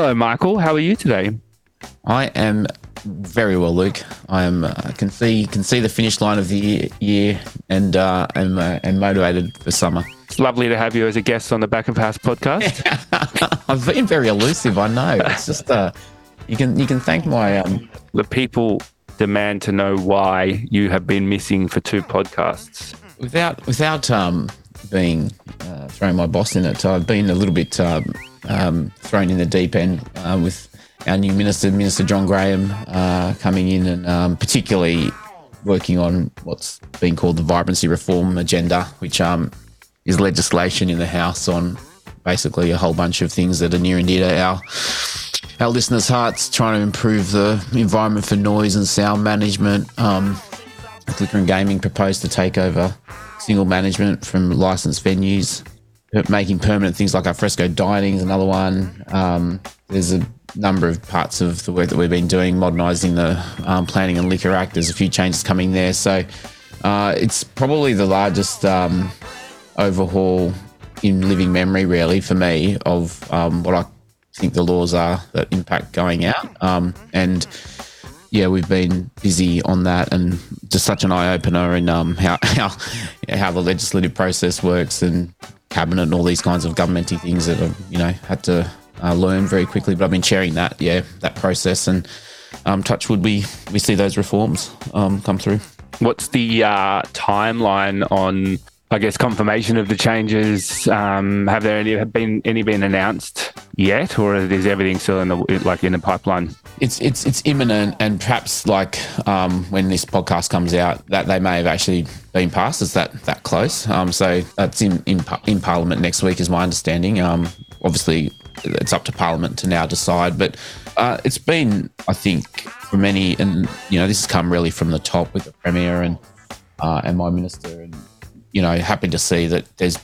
Hello, Michael. How are you today? I am very well, Luke. I am uh, can see can see the finish line of the year, year and uh, am uh, am motivated for summer. It's lovely to have you as a guest on the Back of House podcast. I've been very elusive. I know. It's just uh, you can you can thank my um. the people demand to know why you have been missing for two podcasts. without without um being uh, throwing my boss in it. I've been a little bit um, um, thrown in the deep end uh, with our new minister, Minister John Graham, uh, coming in and um, particularly working on what's being called the vibrancy reform agenda, which um, is legislation in the House on basically a whole bunch of things that are near and dear to our our listeners' hearts, trying to improve the environment for noise and sound management. Um, Liquor and Gaming proposed to take over single management from licensed venues, making permanent things like al fresco dining is another one. Um, there's a number of parts of the work that we've been doing, modernising the um, Planning and Liquor Act. There's a few changes coming there. So uh, it's probably the largest um, overhaul in living memory, really, for me, of um, what I think the laws are that impact going out. Um, and yeah, we've been busy on that, and just such an eye opener in um, how how how the legislative process works and cabinet and all these kinds of governmenty things that I've you know had to uh, learn very quickly. But I've been sharing that, yeah, that process, and um, touchwood, we we see those reforms um, come through. What's the uh, timeline on, I guess, confirmation of the changes? Um, have there any have been any been announced yet, or is everything still in the like in the pipeline? It's it's it's imminent, and perhaps like um, when this podcast comes out, that they may have actually been passed. It's that that close. Um, so that's in, in in Parliament next week, is my understanding. Um, obviously, it's up to Parliament to now decide, but uh, it's been, I think, for many, and you know, this has come really from the top with the Premier and uh, and my minister, and you know, happy to see that there's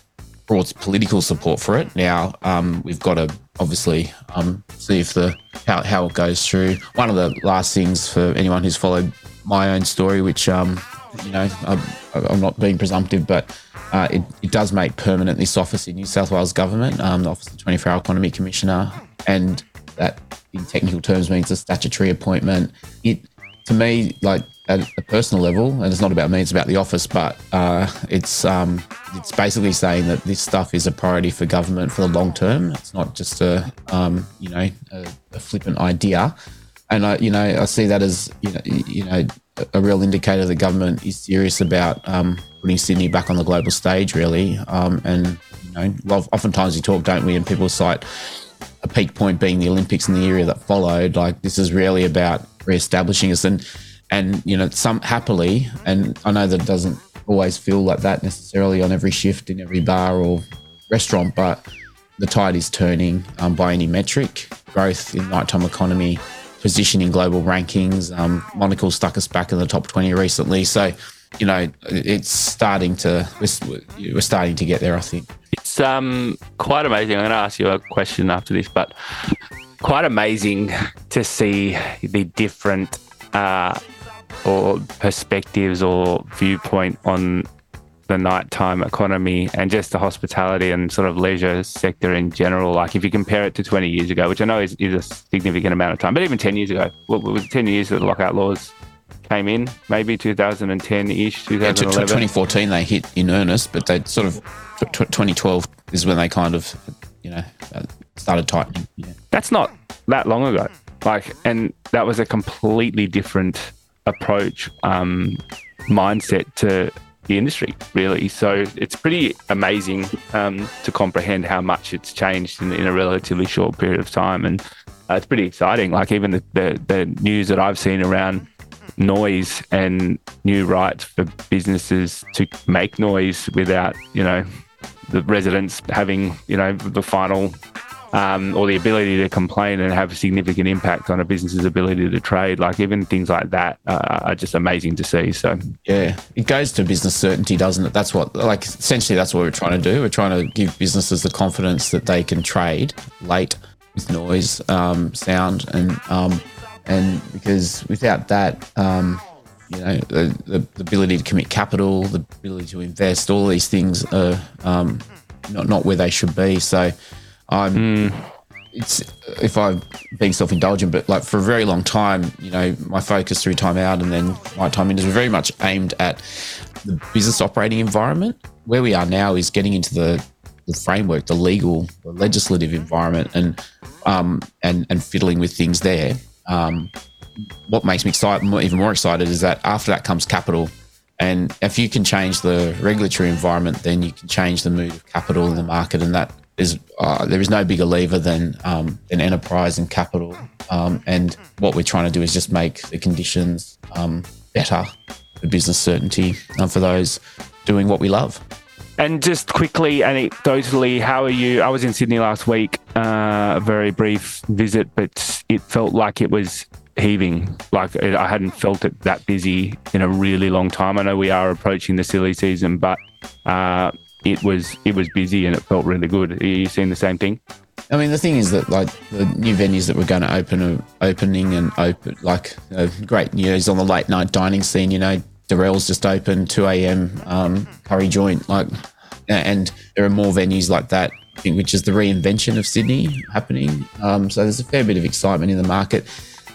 broad political support for it. Now um, we've got to obviously um, see if the how, how it goes through. One of the last things for anyone who's followed my own story, which um, you know I'm, I'm not being presumptive, but uh, it, it does make permanent this office in New South Wales government, um, the office of the 24 Hour Economy Commissioner, and that in technical terms means a statutory appointment. It to me like at a personal level, and it's not about me, it's about the office, but uh, it's um, it's basically saying that this stuff is a priority for government for the long term. It's not just a um, you know a, a flippant idea, and I you know I see that as you know you know a real indicator that government is serious about um, putting Sydney back on the global stage, really. Um, and you know, oftentimes we talk, don't we? And people cite a peak point being the Olympics and the area that followed. Like this is really about re-establishing us and and you know some happily and i know that it doesn't always feel like that necessarily on every shift in every bar or restaurant but the tide is turning um, by any metric. Growth in nighttime economy position in global rankings um, stuck us back in the top 20 recently. So you know it's starting to we're, we're starting to get there i think. It's um quite amazing. I'm going to ask you a question after this, but quite amazing to see the different uh, or perspectives or viewpoint on the nighttime economy and just the hospitality and sort of leisure sector in general. Like if you compare it to 20 years ago, which I know is, is a significant amount of time, but even 10 years ago, what was 10 years that the lockout laws came in? Maybe 2010-ish, Yeah, t- t- 2014 they hit in earnest, but they sort of t- t- 2012 is when they kind of you know uh, started tightening. Yeah. that's not that long ago. Like, and that was a completely different approach, um, mindset to the industry, really. So it's pretty amazing um, to comprehend how much it's changed in, in a relatively short period of time, and uh, it's pretty exciting. Like even the, the the news that I've seen around noise and new rights for businesses to make noise without, you know, the residents having, you know, the final um, or the ability to complain and have a significant impact on a business's ability to trade. Like even things like that uh, are just amazing to see. So Yeah, it goes to business certainty, doesn't it? That's what, like, essentially, that's what we're trying to do. We're trying to give businesses the confidence that they can trade late with noise, um, sound, and um, and because without that, um, you know, the, the, ability to commit capital, the ability to invest, all these things are um, not not where they should be. So, I'm it's if I'm being self-indulgent, but like for a very long time, you know, my focus through time out and then my time in is very much aimed at the business operating environment. Where we are now is getting into the, the framework, the legal, the legislative environment, and um, and and fiddling with things there. Um, what makes me excited, even more excited, is that after that comes capital. And if you can change the regulatory environment, then you can change the mood of capital in the market, and that is uh, there is no bigger lever than um, enterprise and capital. Um, and what we're trying to do is just make the conditions um, better for business certainty uh, for those doing what we love. And just quickly, anecdotally, how are you? I was in Sydney last week, uh, a very brief visit, but it felt like it was heaving. Like I hadn't felt it that busy in a really long time. I know we are approaching the silly season, but uh, it was it was busy and it felt really good. Are you seeing the same thing? I mean, the thing is that like the new venues that we're going to open are opening and open like know, great news on the late night dining scene. You know, Darrell's just opened 2 a.m. Um, curry joint, like, and there are more venues like that. I think, which is the reinvention of Sydney happening. Um, so there's a fair bit of excitement in the market.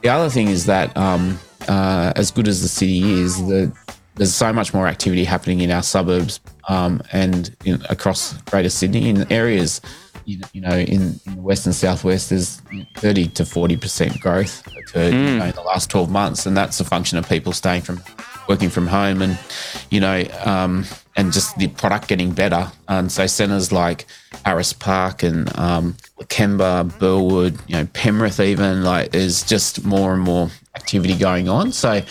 The other thing is that um, uh, as good as the city is, the there's so much more activity happening in our suburbs um, and in, across Greater Sydney in areas. You, you know, in, in, the west and southwest, there's 30 to 40 percent growth occurred mm. you know, in the last 12 months, and that's a function of people staying from working from home, and you know, um, and just the product getting better. And so centres like Harris Park and um, Lakemba, Burwood, you know, Penrith, even like there's just more and more activity going on. So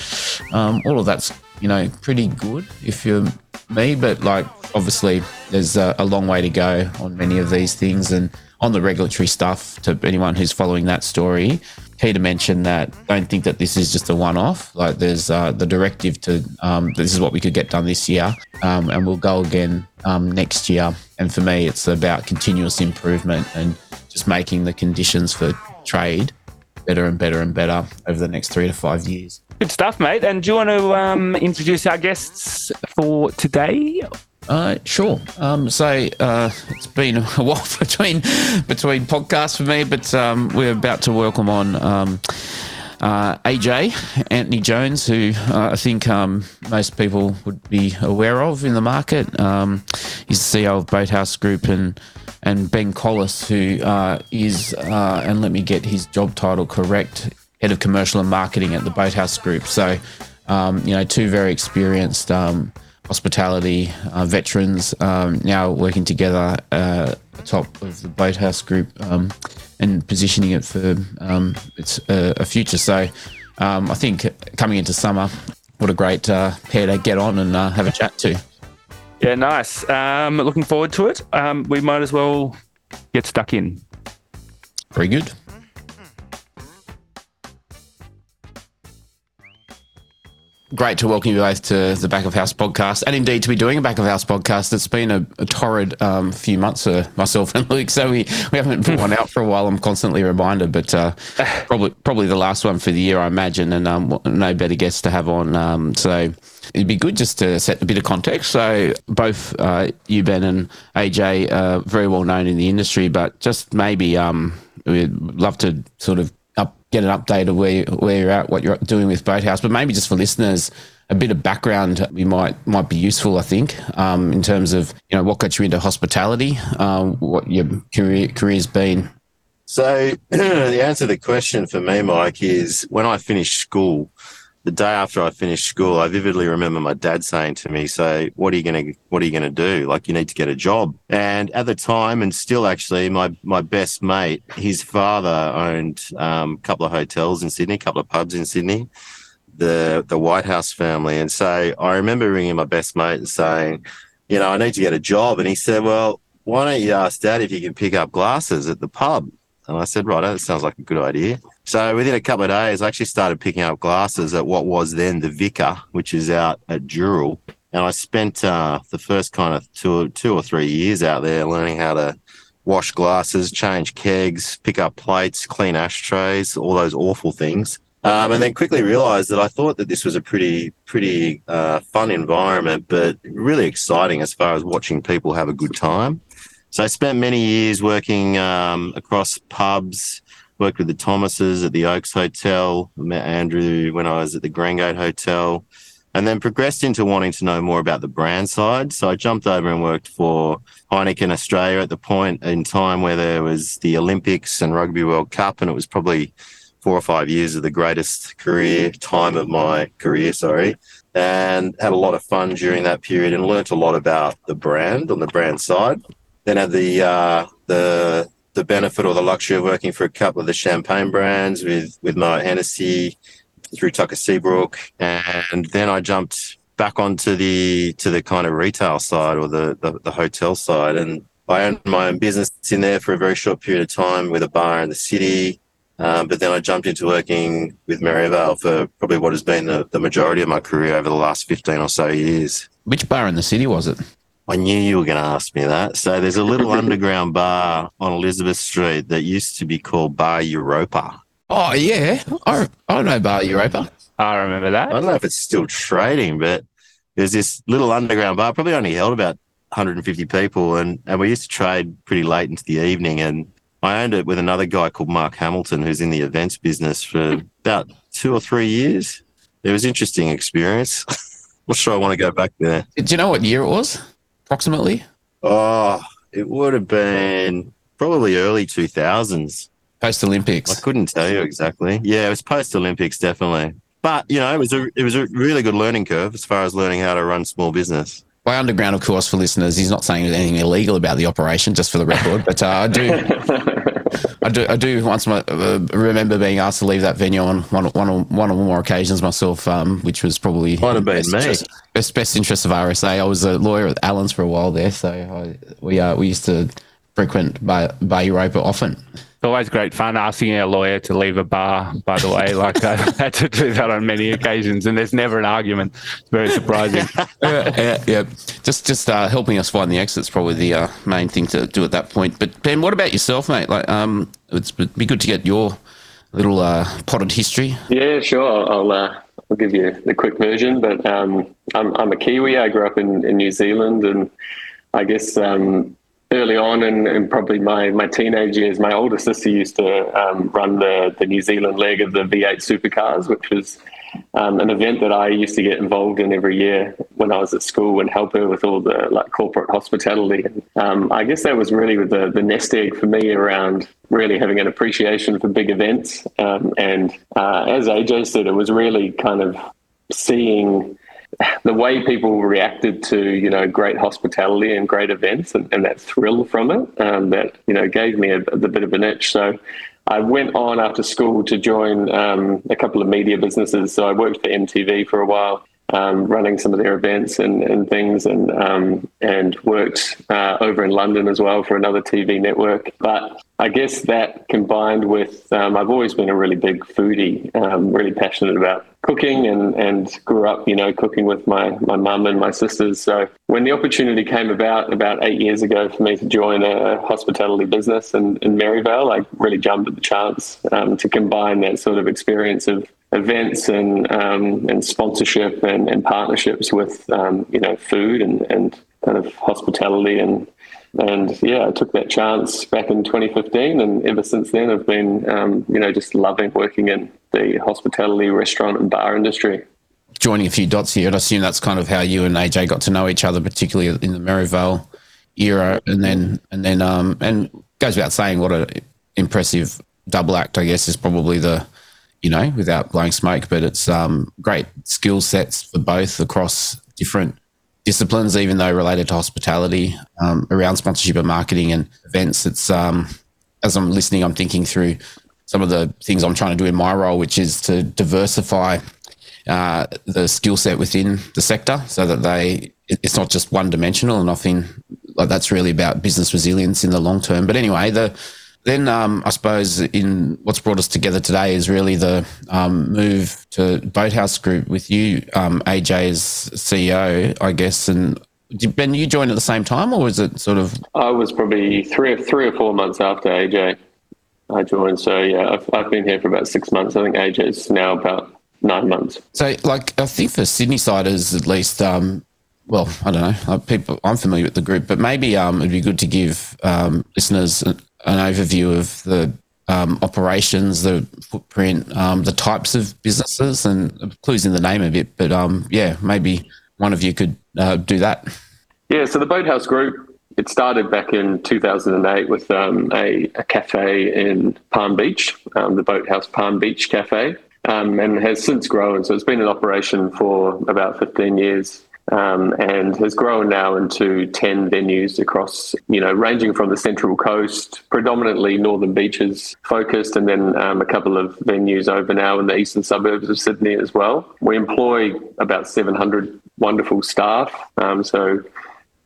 um, all of that's you know, pretty good if you're me, but like obviously there's a, a, long way to go on many of these things and on the regulatory stuff to anyone who's following that story. Key to mention that don't think that this is just a one off. Like there's uh, the directive to um, this is what we could get done this year um, and we'll go again um, next year. And for me, it's about continuous improvement and just making the conditions for trade better and better and better over the next three to five years. Good stuff, mate. And do you want to um, introduce our guests for today? Uh, sure. Um, so uh, it's been a while between between podcasts for me, but um, we're about to welcome on um, uh, AJ Antony Jones, who uh, I think um, most people would be aware of in the market. Um, he's the CEO of Boathouse Group and and Ben Collis, who uh, is uh, and let me get his job title correct head of commercial and marketing at the Boathouse Group. So, um, you know, two very experienced um, hospitality uh, veterans um, now working together uh, atop of the Boathouse Group um, and positioning it for um, its uh, a future. So, um, I think coming into summer, what a great uh, pair to get on and uh, have a chat to. Yeah, nice. looking forward to it. we might as well get stuck in. Very good. Great to welcome you both to the Back of House podcast, and indeed to be doing a Back of House podcast. It's been a, a torrid um, few months for myself and Luke, so we, we haven't put one out for a while. I'm constantly reminded, but uh, probably probably the last one for the year, I imagine, and um, no better guests to have on. Um, so it'd be good just to set a bit of context. So both uh, you, Ben, and AJ are very well known in the industry, but just maybe um, we'd love to sort of get an update of where where you're at, what you're doing with Boathouse, but maybe just for listeners, a bit of background we might might be useful. I think um, in terms of you know what got you into hospitality, um, what your career career's been. So the answer to the question for me, Mike, is when I finished school the day after I finished school, I vividly remember my dad saying to me, "So, what are you gonna what are you gonna do? Like, you need to get a job." And at the time, and still actually, my my best mate, his father owned um, a couple of hotels in Sydney, a couple of pubs in Sydney, the the White House family. And so I remember ringing my best mate and saying, "You know, I need to get a job." And he said, "Well, why don't you ask Dad if you can pick up glasses at the pub?" And I said, right, that sounds like a good idea. So within a couple of days, I actually started picking up glasses at what was then the Vicar, which is out at Dural. And I spent uh, the first kind of two, two or three years out there learning how to wash glasses, change kegs, pick up plates, clean ashtrays, all those awful things. Um, and then quickly realized that I thought that this was a pretty, pretty uh, fun environment, but really exciting as far as watching people have a good time. So I spent many years working um, across pubs, worked with the Thomases at the Oaks Hotel, met Andrew when I was at the Greengate Hotel, and then progressed into wanting to know more about the brand side. So I jumped over and worked for Heineken Australia at the point in time where there was the Olympics and Rugby World Cup, and it was probably four or five years of the greatest career time of my career, sorry, and had a lot of fun during that period and learnt a lot about the brand on the brand side. Then had the uh, the the benefit or the luxury of working for a couple of the champagne brands with with Moet Hennessy through Tucker Seabrook, and then I jumped back onto the to the kind of retail side or the the, the hotel side, and I owned my own business in there for a very short period of time with a bar in the city. Um, but then I jumped into working with Merivale for probably what has been the, the majority of my career over the last 15 or so years. Which bar in the city was it? I knew you were going to ask me that. So there's a little underground bar on Elizabeth Street that used to be called Bar Europa. Oh yeah, I I know Bar Europa. I remember that. I don't know if it's still trading, but there's this little underground bar, probably only held about 150 people, and, and we used to trade pretty late into the evening. And I owned it with another guy called Mark Hamilton, who's in the events business for hmm. about two or three years. It was an interesting experience. Not sure I want to go back there. Do you know what year it was, approximately? Oh, it would have been probably early 2000s. Post Olympics. I couldn't tell you exactly. Yeah, it was post Olympics, definitely. But you know, it was a it was a really good learning curve as far as learning how to run small business. By underground, of course, for listeners, he's not saying anything illegal about the operation, just for the record. But uh, I do, I do, I do once my, uh, remember being asked to leave that venue on one, one, or, one or more occasions myself, um, which was probably Might have been best me. interest, best, best interest of RSA. I was a lawyer at Allen's for a while there, so I, we uh, we used to frequent Bar, Bar Europa often. It's always great fun asking a lawyer to leave a bar, by the way. Like I had to do that on many occasions and there's never an argument. It's very surprising. yeah, yeah, yeah. Just just uh, helping us find the exit's probably the uh, main thing to do at that point. But Ben, what about yourself, mate? Like, um, it's, it'd be good to get your little uh, potted history. Yeah, sure. I'll uh, I'll give you the quick version. But um, I'm I'm a Kiwi. I grew up in, in New Zealand, and I guess um, early on in probably my, my teenage years, my older sister used to um, run the the New Zealand leg of the V8 supercars, which was um, an event that I used to get involved in every year when I was at school and help her with all the like corporate hospitality. And, um, I guess that was really the, the nest egg for me around really having an appreciation for big events. Um, and uh, as AJ said, it was really kind of seeing the way people reacted to you know great hospitality and great events and, and that thrill from it um, that you know gave me a, a bit of an itch so I went on after school to join um, a couple of media businesses. So I worked for MTV for a while, um, running some of their events and, and things, and um, and worked uh, over in London as well for another TV network. But I guess that combined with um, I've always been a really big foodie, um, really passionate about cooking, and and grew up you know cooking with my my mum and my sisters. So when the opportunity came about about eight years ago for me to join a hospitality business in, in Merivale, I really jumped at the chance um, to combine that sort of experience of events and um, and sponsorship and, and partnerships with um, you know food and, and kind of hospitality and and yeah, I took that chance back in 2015, and ever since then, I've been um, you know just loving working in the hospitality, restaurant, and bar industry. Joining a few dots here, I'd assume that's kind of how you and AJ got to know each other, particularly in the Merivale era, and then and then um and goes without saying what a impressive double act, I guess, is probably the you know without blowing smoke, but it's um great skill sets for both across different disciplines, even though related to hospitality, um, around sponsorship and marketing and events. It's um, as I'm listening, I'm thinking through some of the things I'm trying to do in my role, which is to diversify uh, the skill set within the sector, so that they it's not just one dimensional. And think like that's really about business resilience in the long term. But anyway, the then um, I suppose in what's brought us together today is really the um, move to Boathouse Group with you, um, AJ as CEO, I guess. And did Ben, you joined at the same time, or was it sort of I was probably three or three or four months after AJ I joined. So yeah, I've, I've been here for about six months. I think AJ's now about nine months. so? Like I think for Sydney siders, at least, um, well, I don't know. uh, People, I'm familiar with the group, but maybe um, it'd be good to give um, listeners an, overview of the um, operations, the footprint, um, the types of businesses, and clues in the name of it. But um, yeah, maybe one of you could uh, do that. Yeah, so the Boathouse Group, it started back in 2008 with um, a, a cafe in Palm Beach, um, the Boathouse Palm Beach Cafe, um, and has since grown. So it's been in operation for about 15 years. Um, and has grown now into 10 venues across, you know, ranging from the Central Coast, predominantly Northern Beaches focused, and then um, a couple of venues over now in the eastern suburbs of Sydney as well. We employ about 700 wonderful staff. Um, so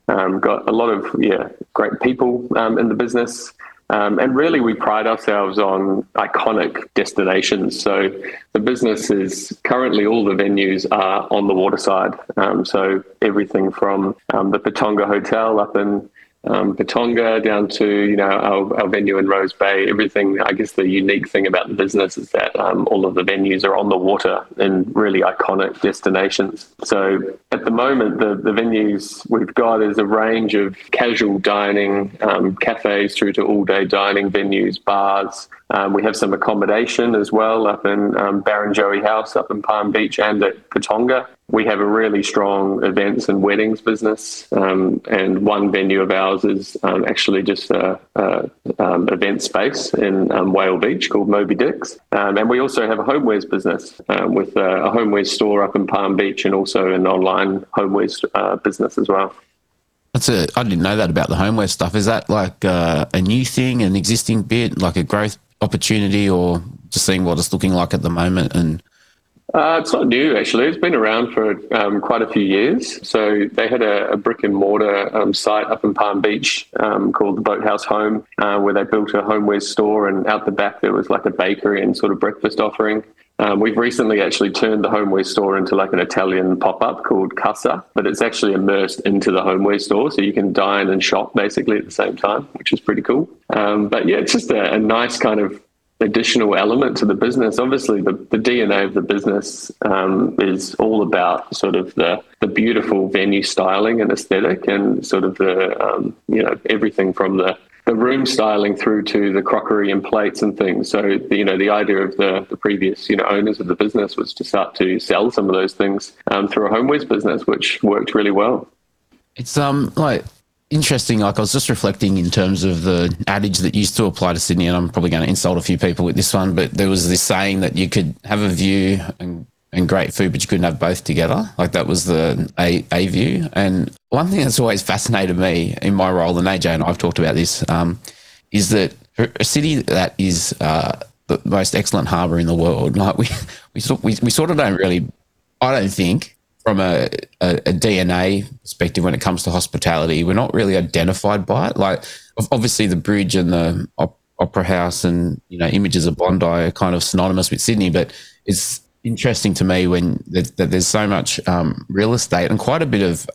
um, got a lot of yeah great people um, in the business, um, and really we pride ourselves on iconic destinations. So the business is currently all the venues are on the waterside. Um, so everything from um, the Patonga Hotel up in um, Patonga down to you know our, our venue in Rose Bay. Everything, I guess, the unique thing about the business is that um, all of the venues are on the water in really iconic destinations. So at the moment, the the venues we've got is a range of casual dining, um, cafes through to all day dining venues, bars. Um, we have some accommodation as well up in um, Joey House up in Palm Beach and at Patonga. We have a really strong events and weddings business, um, and one venue of ours is um, actually just a, um, event space in um, Whale Beach called Moby Dick's. Um, and we also have a homewares business with a, a homewares store up in Palm Beach and also an online homewares uh, business as well. That's a. I didn't know that about the homeware stuff. Is that like uh, a new thing, an existing bit, like a growth opportunity, or just seeing what it's looking like at the moment? And Uh, it's not new, actually. It's been around for um, quite a few years. So they had a, a brick and mortar um, site up in Palm Beach um, called the Boathouse Home, uh, where they built a homeware store, and out the back there was like a bakery and sort of breakfast offering. Um, we've recently actually turned the homeware store into like an Italian pop up called Casa, but it's actually immersed into the homeware store. So you can dine and shop basically at the same time, which is pretty cool. Um, but yeah, it's just a, a nice kind of additional element to the business. Obviously, the, the DNA of the business um, is all about sort of the, the beautiful venue styling and aesthetic, and sort of the um, you know everything from the the room styling through to the crockery and plates and things. So you know the idea of the, the previous you know owners of the business was to start to sell some of those things um, through a homewares business, which worked really well. it's um like interesting. Like I was just reflecting in terms of the adage that used to apply to Sydney, and I'm probably going to insult a few people with this one, but there was this saying that you could have a view and and great food, but you couldn't have both together. Like that was the a, a view. And one thing that's always fascinated me in my role, and AJ and I've talked about this, um, is that a city that is uh, the most excellent harbour in the world, like we we sort we, we sort of don't really, I don't think from a, a, a DNA perspective when it comes to hospitality, we're not really identified by it. Like obviously the bridge and the op- opera house and you know images of Bondi are kind of synonymous with Sydney, but it's interesting to me when that, that there's so much um, real estate and quite a bit of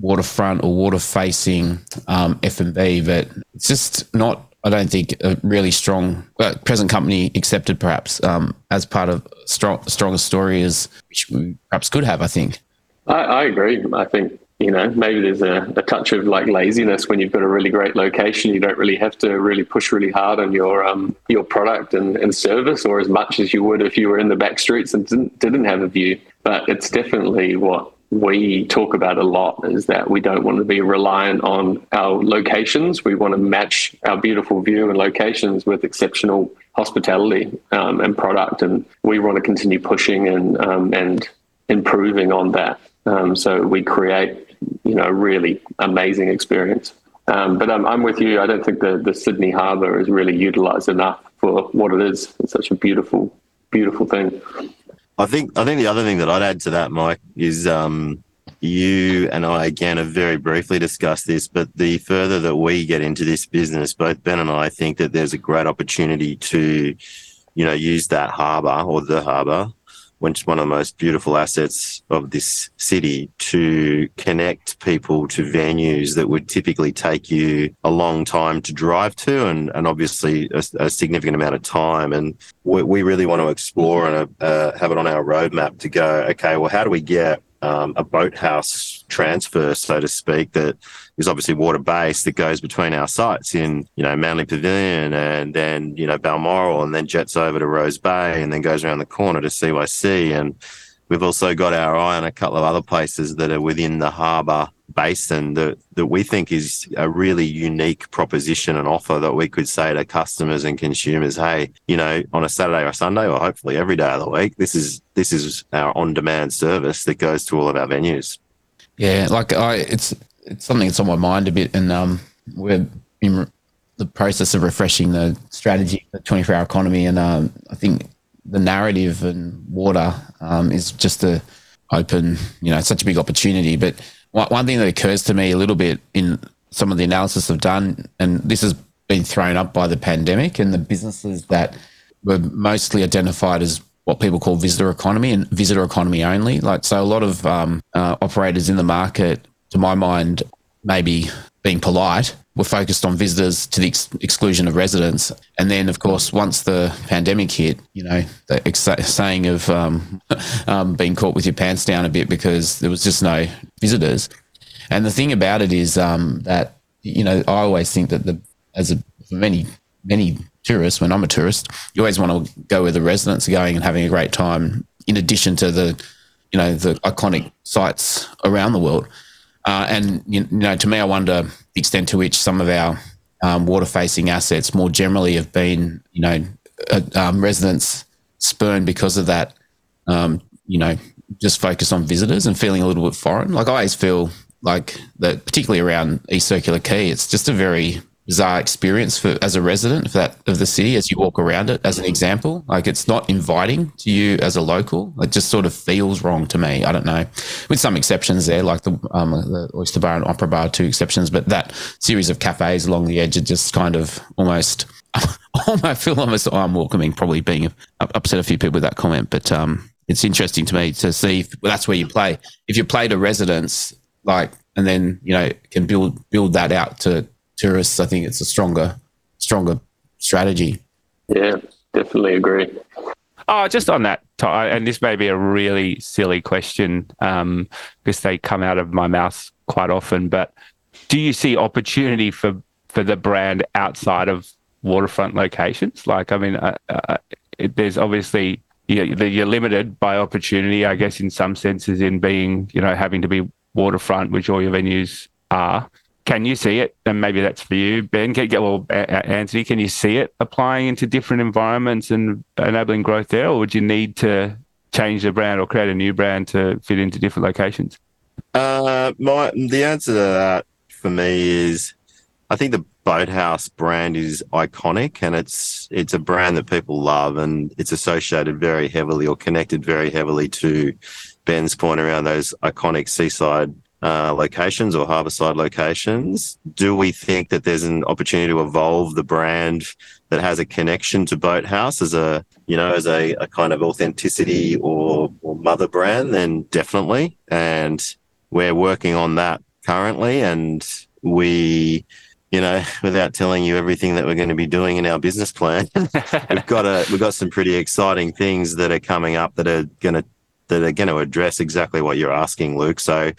waterfront or water facing um, F&B, but it's just not, I don't think, a really strong uh, present company accepted perhaps um, as part of strong, stronger story as which we perhaps could have, I think. I, I agree. I think you know maybe there's a, a touch of like laziness when you've got a really great location. You don't really have to really push really hard on your um, your product and, and service, or as much as you would if you were in the back streets and didn't, didn't have a view. But it's definitely what we talk about a lot is that we don't want to be reliant on our locations. We want to match our beautiful view and locations with exceptional hospitality um, and product, and we want to continue pushing and um, and improving on that. Um, so we create, you know, really amazing experience. Um, but I'm, I'm with you. I don't think the, the Sydney Harbour is really utilised enough for what it is. It's such a beautiful, beautiful thing. I think I think the other thing that I'd add to that, Mike, is um, you and I again have very briefly discussed this, but the further that we get into this business, both Ben and I think that there's a great opportunity to, you know, use that harbour or the harbour, which is one of the most beautiful assets of this city, to connect people to venues that would typically take you a long time to drive to, and and obviously a, a significant amount of time. And we, we really want to explore and uh, have it on our roadmap to go. Okay, well, how do we get um, a boathouse transfer, so to speak, that is obviously water based that goes between our sites in, you know, Manly Pavilion and then, you know, Balmoral and then jets over to Rose Bay and then goes around the corner to CYC. And we've also got our eye on a couple of other places that are within the harbour basin that, that we think is a really unique proposition and offer that we could say to customers and consumers, hey, you know, on a Saturday or Sunday or hopefully every day of the week, this is this is our on-demand service that goes to all of our venues. Yeah, like I, it's it's something that's on my mind a bit, and um, we're in the process of refreshing the strategy, for the 24-hour economy, and um, I think the narrative and water um, is just a open, you know, such a big opportunity. But one thing that occurs to me a little bit in some of the analysis I've done, and this has been thrown up by the pandemic and the businesses that were mostly identified as what people call visitor economy and visitor economy only. Like, so a lot of um, uh, operators in the market, to my mind, maybe being polite, were focused on visitors to the ex- exclusion of residents. And then, of course, once the pandemic hit, you know, the ex- saying of um, um, being caught with your pants down a bit because there was just no visitors. And the thing about it is um, that, you know, I always think that the, as a, for many, many tourists, when I'm a tourist, you always want to go where the residents are going and having a great time, in addition to the, you know, the iconic sites around the world. Uh, and you know, to me, I wonder the extent to which some of our um, water-facing assets more generally have been, you know, uh, um, residents spurned because of that. Um, you know, just focus on visitors and feeling a little bit foreign. Like I always feel like that, particularly around East Circular Quay, it's just a very bizarre experience for as a resident of that of the city as you walk around it as an example. Like it's not inviting to you as a local. It just sort of feels wrong to me. I don't know. With some exceptions there like the, um, the oyster bar and opera bar two exceptions but that series of cafes along the edge are just kind of almost I feel almost arm welcoming probably being upset a few people with that comment but um, it's interesting to me to see if that's where you play. If you play to residents like and then you know can build build that out to tourists, I think it's a stronger, stronger strategy. Yeah, definitely agree. Oh, just on that, and this may be a really silly question um, because they come out of my mouth quite often. But do you see opportunity for for the brand outside of waterfront locations? Like, I mean, uh, uh, it, there's obviously you know, you're limited by opportunity, I guess, in some senses, in being you know having to be waterfront, which all your venues are can you see it? And maybe that's for you, Ben. Can, well, Antony, can you see it applying into different environments and enabling growth there, or would you need to change the brand or create a new brand to fit into different locations? Uh, my the answer to that for me is, I think the Boathouse brand is iconic, and it's it's a brand that people love, and it's associated very heavily or connected very heavily to Ben's point around those iconic seaside uh, locations or harborside locations. Do we think that there's an opportunity to evolve the brand that has a connection to Boathouse as a you know as a, a kind of authenticity or, or mother brand? Then definitely, and we're working on that currently, and we you know, without telling you everything that we're going to be doing in our business plan, we've got a we've got some pretty exciting things that are coming up that are going to that are going to address exactly what you're asking, Luke. So,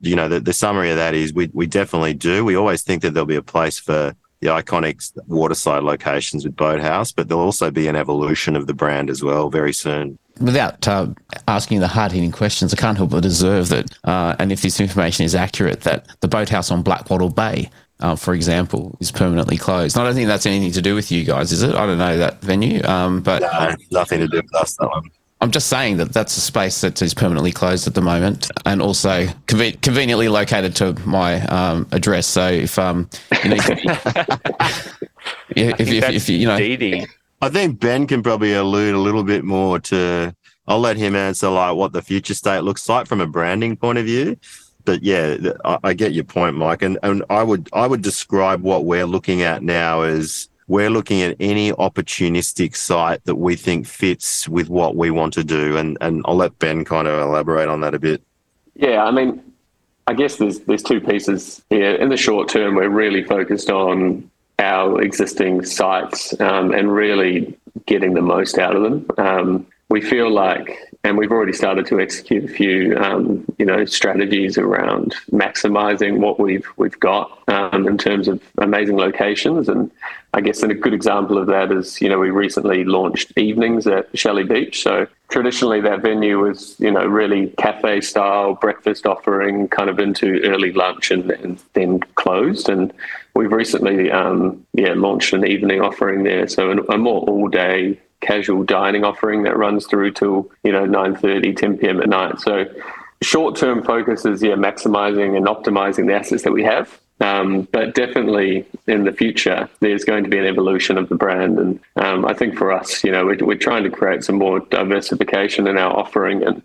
you know, the, the summary of that is we, we definitely do. We always think that there'll be a place for the iconic waterside locations with Boathouse, but there'll also be an evolution of the brand as well very soon. Without uh, asking the hard hitting questions, I can't help but observe that, uh, and if this information is accurate, that the boathouse on Blackwattle Bay, uh, for example, is permanently closed. I don't think that's anything to do with you guys, is it? I don't know that venue, um, but no, nothing to do with us. That one. I'm just saying that that's a space that is permanently closed at the moment, and also conven- conveniently located to my um, address. So if um, you know, if, if, if, if, you know, I think Ben can probably allude a little bit more to. I'll let him answer like what the future state looks like from a branding point of view. But yeah, I, I get your point, Mike, and and I would I would describe what we're looking at now as we're looking at any opportunistic site that we think fits with what we want to do. And, and I'll let Ben kind of elaborate on that a bit. Yeah, I mean, I guess there's there's two pieces here. In the short term, we're really focused on our existing sites um, and really getting the most out of them. Um, we feel like, and we've already started to execute a few, um, you know, strategies around maximising what we've we've got um, in terms of amazing locations. And I guess a good example of that is, you know, we recently launched evenings at Shelley Beach. So traditionally, that venue was, you know, really cafe style breakfast offering, kind of into early lunch, and, and then closed. And we've recently, um, yeah, launched an evening offering there. So a more all day casual dining offering that runs through till you know 9.30 10 p.m at night. So short-term focus is yeah maximizing and optimizing the assets that we have. Um, but definitely in the future there's going to be an evolution of the brand. And um, i think for us you know we're, we're, trying to create some more diversification in our offering. And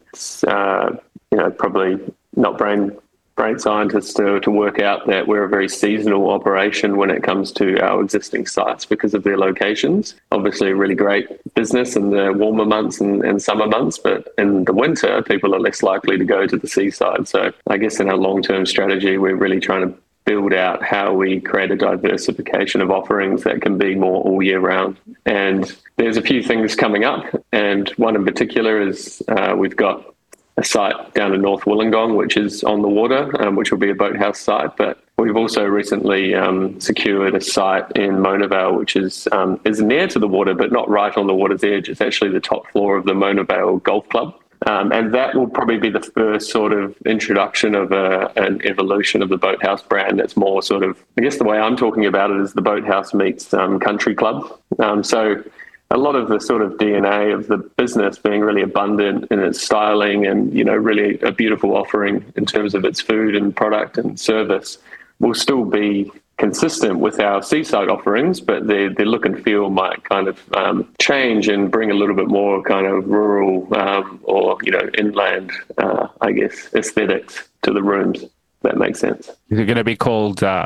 uh, you know probably not brain brain scientists to, to work out that we're a very seasonal operation when it comes to our existing sites because of their locations. Obviously, a really great business in the warmer months and, and summer months, but in the winter, people are less likely to go to the seaside. So, I guess in our long term strategy, we're really trying to build out how we create a diversification of offerings that can be more all year round. And there's a few things coming up, and one in particular is uh, we've got a site down in North Wollongong, which is on the water, um, which will be a boathouse site. But we've also recently um, secured a site in Mona Vale, which is um, is near to the water, but not right on the water's edge. It's actually the top floor of the Mona Vale Golf Club. Um, and that will probably be the first sort of introduction of a, an evolution of the Boathouse brand. That's more sort of, I guess, the way I'm talking about it is the Boathouse meets um, Country Club. Um, so a lot of the sort of DNA of the business being really abundant in its styling and, you know, really a beautiful offering in terms of its food and product and service will still be consistent with our seaside offerings, but their, their look and feel might kind of um, change and bring a little bit more kind of rural um, or, you know, inland, uh, I guess, aesthetics to the rooms. that makes sense. Is it going to be called uh,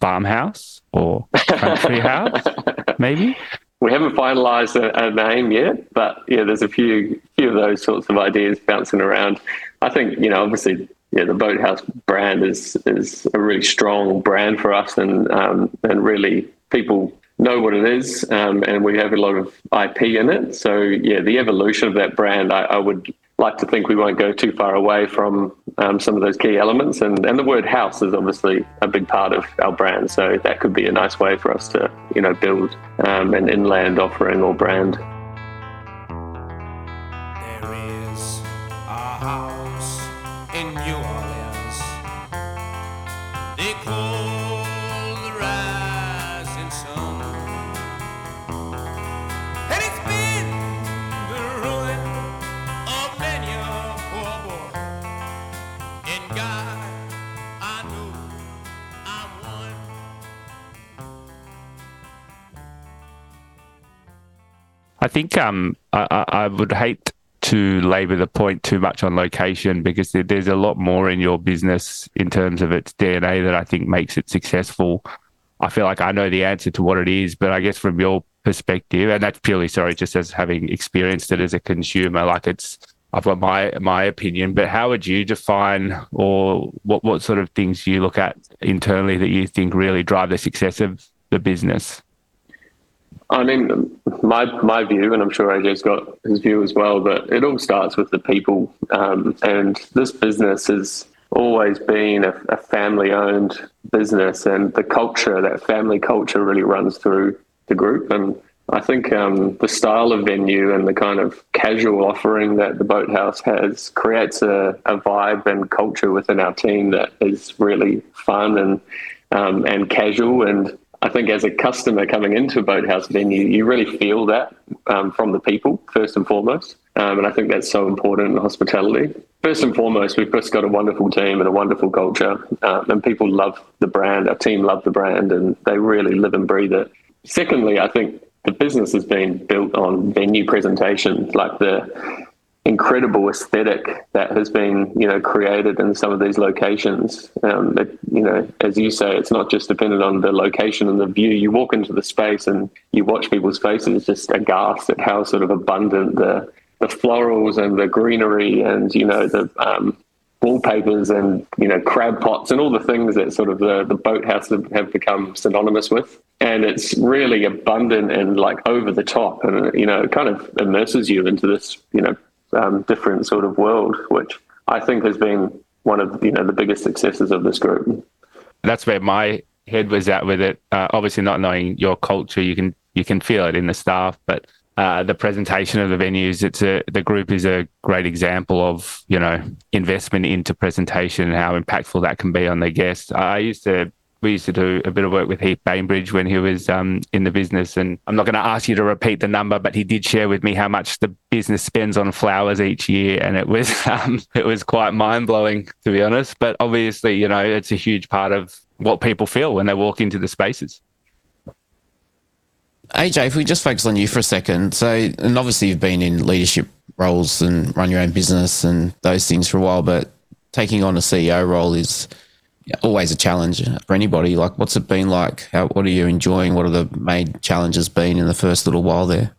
farmhouse or country house, maybe? We haven't finalised a, a, name yet, but yeah, there's a few few of those sorts of ideas bouncing around. I think you know, obviously, yeah, the Boathouse brand is is a really strong brand for us, and um, and really people know what it is, um, and we have a lot of IP in it. So yeah, the evolution of that brand, I, I would like to think we won't go too far away from um, some of those key elements. And, and the word house is obviously a big part of our brand. So that could be a nice way for us to, you know, build um, an inland offering or brand. There is a house in New Orleans. They call I think um, I, I would hate to labour the point too much on location because there's a lot more in your business in terms of its DNA that I think makes it successful. I feel like I know the answer to what it is, but I guess from your perspective, and that's purely sorry, just as having experienced it as a consumer, like it's I've got my my opinion, but how would you define or what what sort of things you look at internally that you think really drive the success of the business? I mean, my my view, and I'm sure AJ's got his view as well, but it all starts with the people. Um, and this business has always been a, a family-owned business, and the culture, that family culture, really runs through the group. And I think um, the style of venue and the kind of casual offering that the Boathouse has creates a, a vibe and culture within our team that is really fun and um, and casual and I think as a customer coming into a boathouse venue, you really feel that um, from the people first and foremost. Um, and I think that's so important in hospitality. First and foremost, we've just got a wonderful team and a wonderful culture, um, and people love the brand. Our team love the brand, and they really live and breathe it. Secondly, I think the business has been built on venue presentation, like the incredible aesthetic that has been you know created in some of these locations. Um, it, you know as you say it's not just dependent on the location and the view. You walk into the space and you watch people's faces just aghast at how sort of abundant the the florals and the greenery and you know the um, wallpapers and you know crab pots and all the things that sort of the the boathouse have, have become synonymous with. And it's really abundant and like over the top and you know it kind of immerses you into this you know um, different sort of world which i think has been one of you know the biggest successes of this group that's where my head was at with it uh, obviously not knowing your culture you can you can feel it in the staff but uh, the presentation of the venues. It's a the group is a great example of you know investment into presentation and how impactful that can be on the guests. I used to we used to do a bit of work with Heath Bainbridge when he was um, in the business. And I'm not going to ask you to repeat the number, but he did share with me how much the business spends on flowers each year, and it was um, it was quite mind blowing to be honest. But obviously, you know, it's a huge part of what people feel when they walk into the spaces. AJ, if we just focus on you for a second. So, and obviously you've been in leadership roles and run your own business and those things for a while, but taking on a CEO role is always a challenge uh, for anybody. Like, what's it been like? How, what are you enjoying? What are the main challenges been in the first little while there?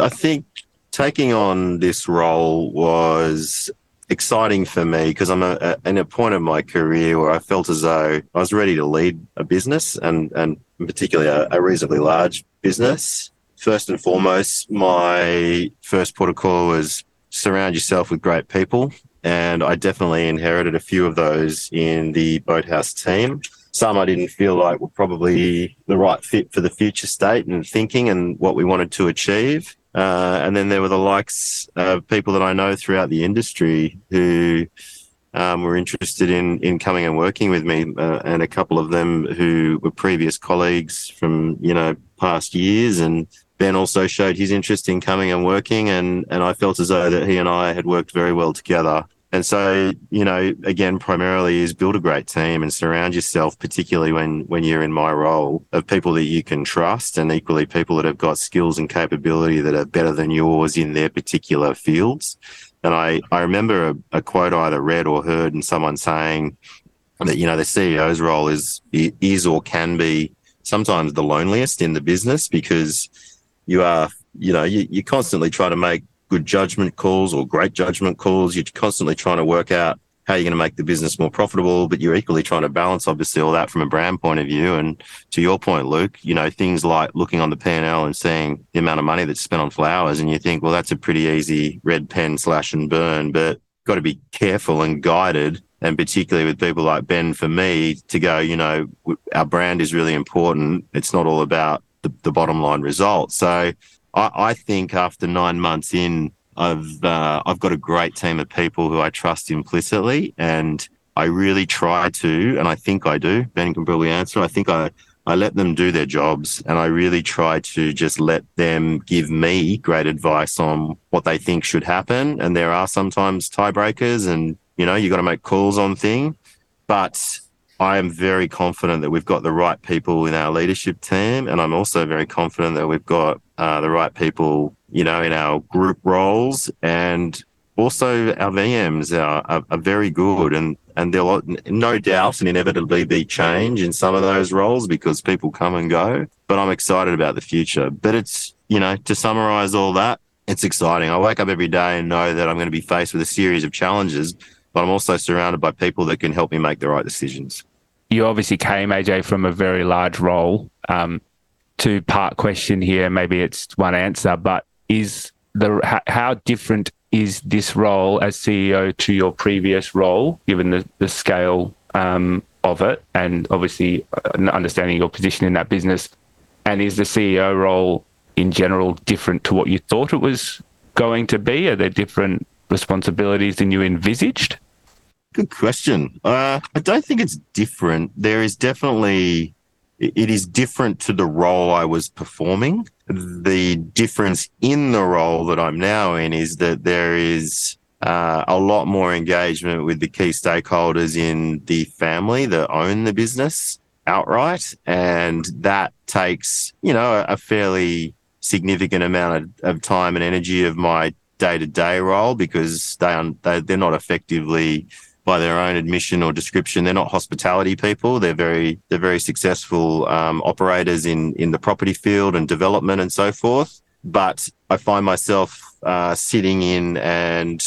I think taking on this role was exciting for me because I'm a, a, in a point of my career where I felt as though I was ready to lead a business and, and particularly a, a reasonably large business. First and foremost, my first protocol was surround yourself with great people. And I definitely inherited a few of those in the boathouse team. Some I didn't feel like were probably the right fit for the future state and thinking and what we wanted to achieve. Uh, and then there were the likes of people that I know throughout the industry who um, were interested in in coming and working with me, uh, and a couple of them who were previous colleagues from you know past years. And Ben also showed his interest in coming and working, and and I felt as though that he and I had worked very well together. And so, you know, again, primarily is build a great team and surround yourself, particularly when, when you're in my role, of people that you can trust and equally people that have got skills and capability that are better than yours in their particular fields. And I, I remember a, a quote I either read or heard and someone saying that, you know, the CEO's role is, is or can be sometimes the loneliest in the business because you are, you know, you, you constantly try to make good judgment calls or great judgment calls. You're constantly trying to work out how you're going to make the business more profitable, but you're equally trying to balance obviously all that from a brand point of view. And to your point, Luke, you know, things like looking on the P&L and seeing the amount of money that's spent on flowers and you think, well, that's a pretty easy red pen slash and burn, but got to be careful and guided. And particularly with people like Ben, for me to go, you know, our brand is really important. It's not all about the, the bottom line result. So I, I think after nine months in, I've uh, I've got a great team of people who I trust implicitly, and I really try to, and I think I do. Ben can probably answer. I think I I let them do their jobs, and I really try to just let them give me great advice on what they think should happen. And there are sometimes tiebreakers, and you know you got to make calls on thing, but I am very confident that we've got the right people in our leadership team, and I'm also very confident that we've got uh, the right people, you know, in our group roles, and also our VMs are, are, are very good, and and there'll no doubt and inevitably be change in some of those roles because people come and go. But I'm excited about the future. But it's you know to summarise all that, it's exciting. I wake up every day and know that I'm going to be faced with a series of challenges, but I'm also surrounded by people that can help me make the right decisions you obviously came, AJ, from a very large role. Um, two part question here. Maybe it's one answer, but is the how different is this role as CEO to your previous role, given the, the scale um, of it, and obviously uh, understanding your position in that business? And is the CEO role in general different to what you thought it was going to be? Are there different responsibilities than you envisaged? Good question. Uh, I don't think it's different. There is definitely, it is different to the role I was performing. The difference in the role that I'm now in is that there is uh, a lot more engagement with the key stakeholders in the family that own the business outright. And that takes, you know, a fairly significant amount of, of time and energy of my day to day role because they, they, they're not effectively by their own admission or description, they're not hospitality people. They're very they're very successful um, operators in in the property field and development and so forth. But I find myself uh, sitting in and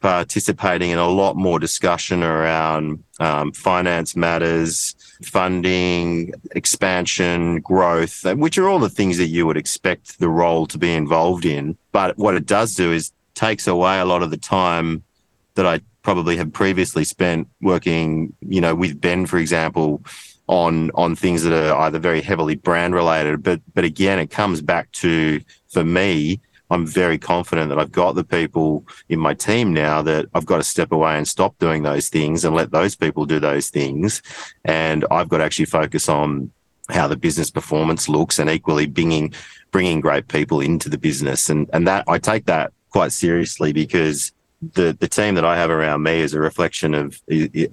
participating in a lot more discussion around um, finance matters, funding, expansion, growth, which are all the things that you would expect the role to be involved in. But what it does do is takes away a lot of the time that I probably have previously spent working, you know, with Ben, for example, on on things that are either very heavily brand related. But but again, it comes back to for me, I'm very confident that I've got the people in my team now that I've got to step away and stop doing those things and let those people do those things. And I've got to actually focus on how the business performance looks and equally bringing bringing great people into the business. And and that I take that quite seriously because the the team that I have around me is a reflection of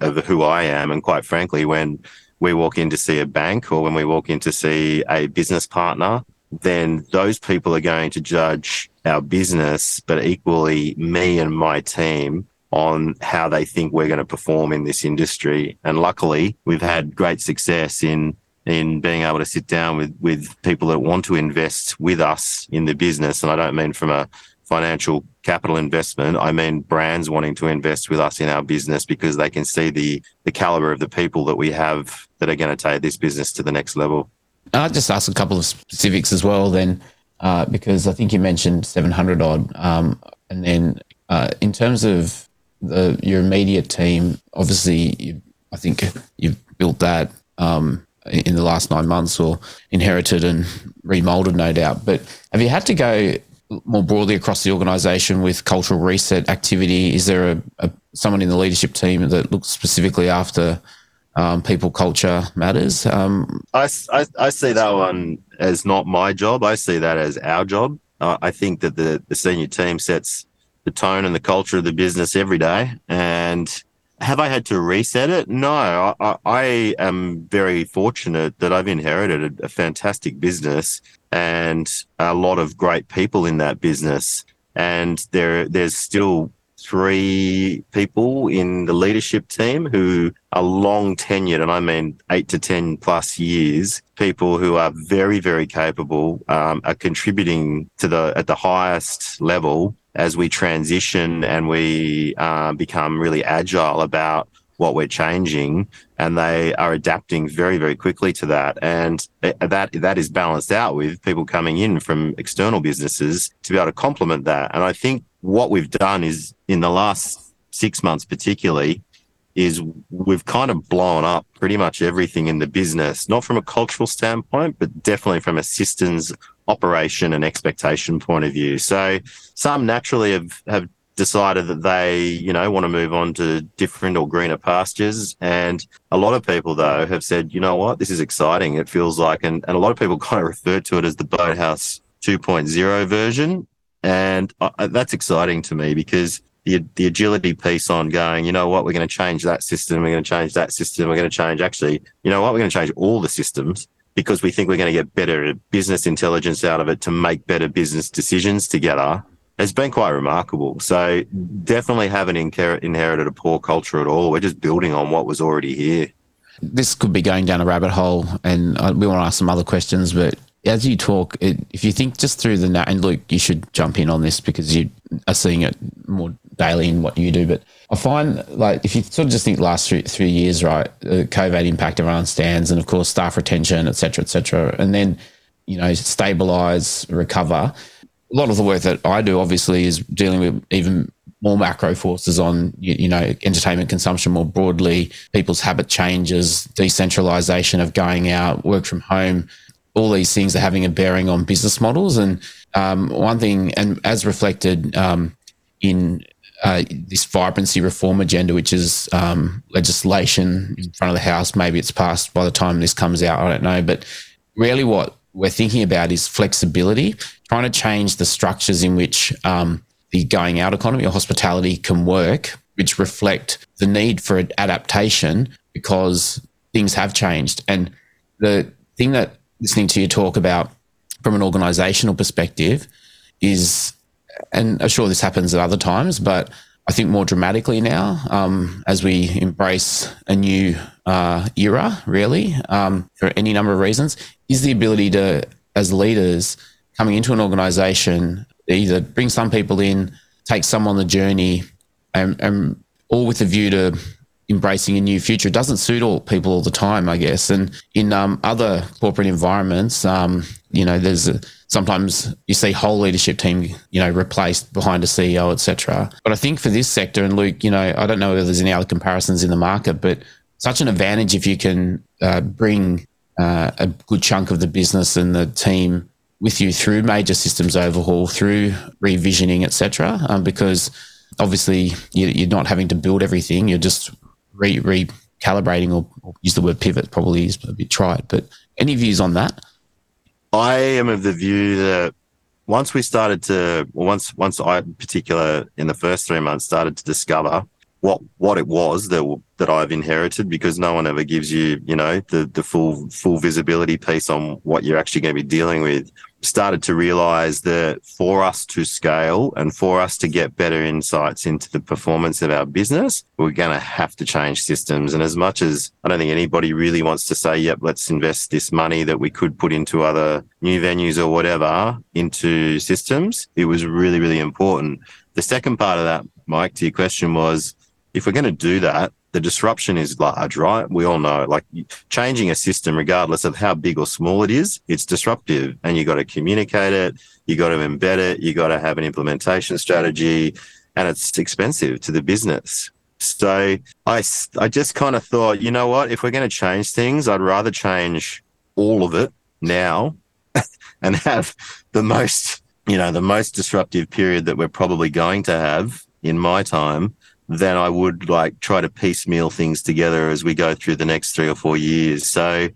of who I am. And quite frankly, when we walk in to see a bank or when we walk in to see a business partner, then those people are going to judge our business, but equally me and my team on how they think we're going to perform in this industry. And luckily, we've had great success in in being able to sit down with with people that want to invest with us in the business. And I don't mean from a financial capital investment. I mean brands wanting to invest with us in our business because they can see the the caliber of the people that we have that are going to take this business to the next level. I'll just ask a couple of specifics as well, then, uh, because I think you mentioned 700 odd. Um, and then uh, in terms of the, your immediate team, obviously, you, I think you've built that um, in the last nine months or inherited and remolded, no doubt. But have you had to go more broadly across the organisation with cultural reset activity? Is there a, a, someone in the leadership team that looks specifically after um, people culture matters. Um, I, I, I, see that one as not my job. I see that as our job. Uh, I think that the, the senior team sets the tone and the culture of the business every day. And have I had to reset it? No, I, I am very fortunate that I've inherited a, a fantastic business and a lot of great people in that business. And there, there's still three people in the leadership team who are long tenured, and I mean eight to 10 plus years, people who are very, very capable, um, are contributing to the, at the highest level as we transition and we uh, become really agile about what we're changing and they are adapting very very quickly to that. And that that is balanced out with people coming in from external businesses to be able to complement that. And i think what we've done is in the last six months, particularly, is we've kind of blown up pretty much everything in the business, not from a cultural standpoint, but definitely from a systems operation and expectation point of view. So some naturally have, have decided that they, you know, want to move on to different or greener pastures. And a lot of people though have said, you know what, this is exciting. It feels like, and, and a lot of people kind of refer to it as the boathouse 2.0 version. And uh, that's exciting to me because the, the agility piece on going, you know what, we're going to change that system. We're going to change that system. We're going to change actually, you know what, we're going to change all the systems because we think we're going to get better business intelligence out of it to make better business decisions together has been quite remarkable. So definitely haven't inherited a poor culture at all. We're just building on what was already here. This could be going down a rabbit hole, and we want to ask some other questions, but as you talk, it, if you think just through the and Luke, you should jump in on this because you are seeing it more daily in what you do. But I find like if you sort of just think last three, three years, right, the COVID impact everyone stands, and of course staff retention, et cetera, et cetera, and then you know stabilize, recover. A lot of the work that I do, obviously, is dealing with even more macro forces on you, you, know entertainment consumption more broadly people's habit changes decentralization of going out work from home all these things are having a bearing on business models. And um, one thing, and as reflected um, in uh, this vibrancy reform agenda, which is um, legislation in front of the House, maybe it's passed by the time this comes out, I don't know. But really, what we're thinking about is flexibility, trying to change the structures in which um, the going out economy or hospitality can work, which reflect the need for adaptation because things have changed. And the thing that listening to you talk about from an organizational perspective is, and I'm sure this happens at other times, but I think more dramatically now um, as we embrace a new uh, era, really, um, for any number of reasons, is the ability to, as leaders coming into an organization, either bring some people in, take some on the journey, and, and all with a view to embracing a new future. It doesn't suit all people all the time, I guess. And in um, other corporate environments, um, you know, there's a, sometimes you see whole leadership team, you know, replaced behind a CEO, etc. But I think for this sector, and Luke, you know, I don't know whether there's any other comparisons in the market, but such an advantage if you can uh, bring uh, a good chunk of the business and the team with you through major systems overhaul, through revisioning, etc. Um, because obviously you, are not having to build everything; you're just re- recalibrating, or, or, use the word pivot. Probably is a bit tried, but any views on that? I am of the view that once we started to, once once I, in particular, in the first three months, started to discover what what it was that that I've inherited because no one ever gives you you know the the full full visibility piece on what you're actually going to be dealing with started to realize that for us to scale and for us to get better insights into the performance of our business, we're going to have to change systems. And as much as I don't think anybody really wants to say, yep, let's invest this money that we could put into other new venues or whatever into systems, it was really, really important. The second part of that, Mike, to your question was, if we're going to do that, the disruption is large, right? We all know, like changing a system, regardless of how big or small it is, it's disruptive and you got to communicate it. You got to embed it. You got to have an implementation strategy and it's expensive to the business. So I, I just kind of thought, you know what? If we're going to change things, I'd rather change all of it now and have the most, you know, the most disruptive period that we're probably going to have in my time than I would like try to piecemeal things together as we go through the next three or four years. So,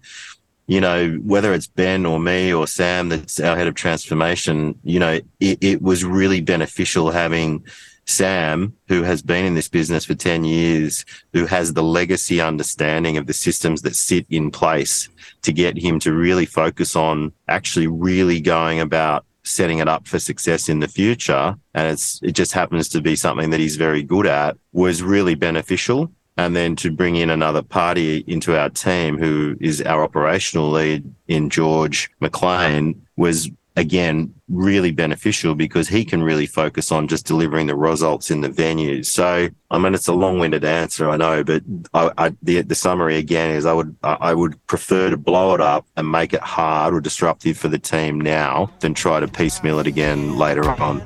you know, whether it's Ben or me or Sam, that's our head of transformation, you know, it, it was really beneficial having Sam, who has been in this business for 10 years, who has the legacy understanding of the systems that sit in place to get him to really focus on actually really going about setting it up for success in the future, and it's it just happens to be something that he's very good at, was really beneficial. And then to bring in another party into our team who is our operational lead in George McLean was again really beneficial because he can really focus on just delivering the results in the venues. So I mean, it's a long-winded answer, I know, but I, I, the the summary again is I would I would prefer to blow it up and make it hard or disruptive for the team now than try to piecemeal it again later on.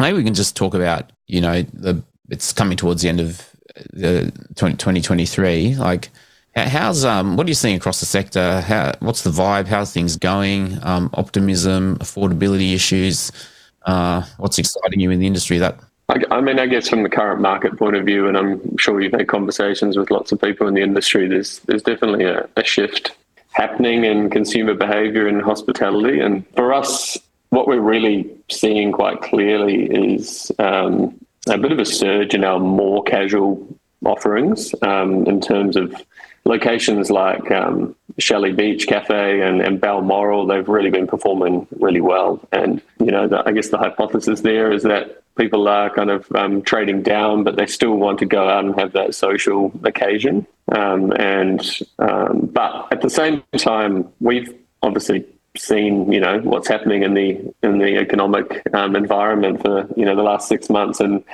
Maybe we can just talk about, you know, the it's coming towards the end of the 2023. Like, how's um, what are you seeing across the sector? How what's the vibe? How's things going? Um, optimism, affordability issues. Uh, what's exciting you in the industry? That I mean, I guess from the current market point of view, and I'm sure you've had conversations with lots of people in the industry. There's there's definitely a, a shift happening in consumer behaviour in hospitality, and for us, what we're really seeing quite clearly is um, a bit of a surge in our more casual offerings um, in terms of locations like um, Shelly Beach Cafe and, and, Balmoral. They've really been performing really well. And, you know, the, I guess the hypothesis there is that people are kind of um, trading down, but they still want to go out and have that social occasion. Um, and, um, but at the same time, we've obviously seen you know what's happening in the in the economic um, environment for you know the last six months. And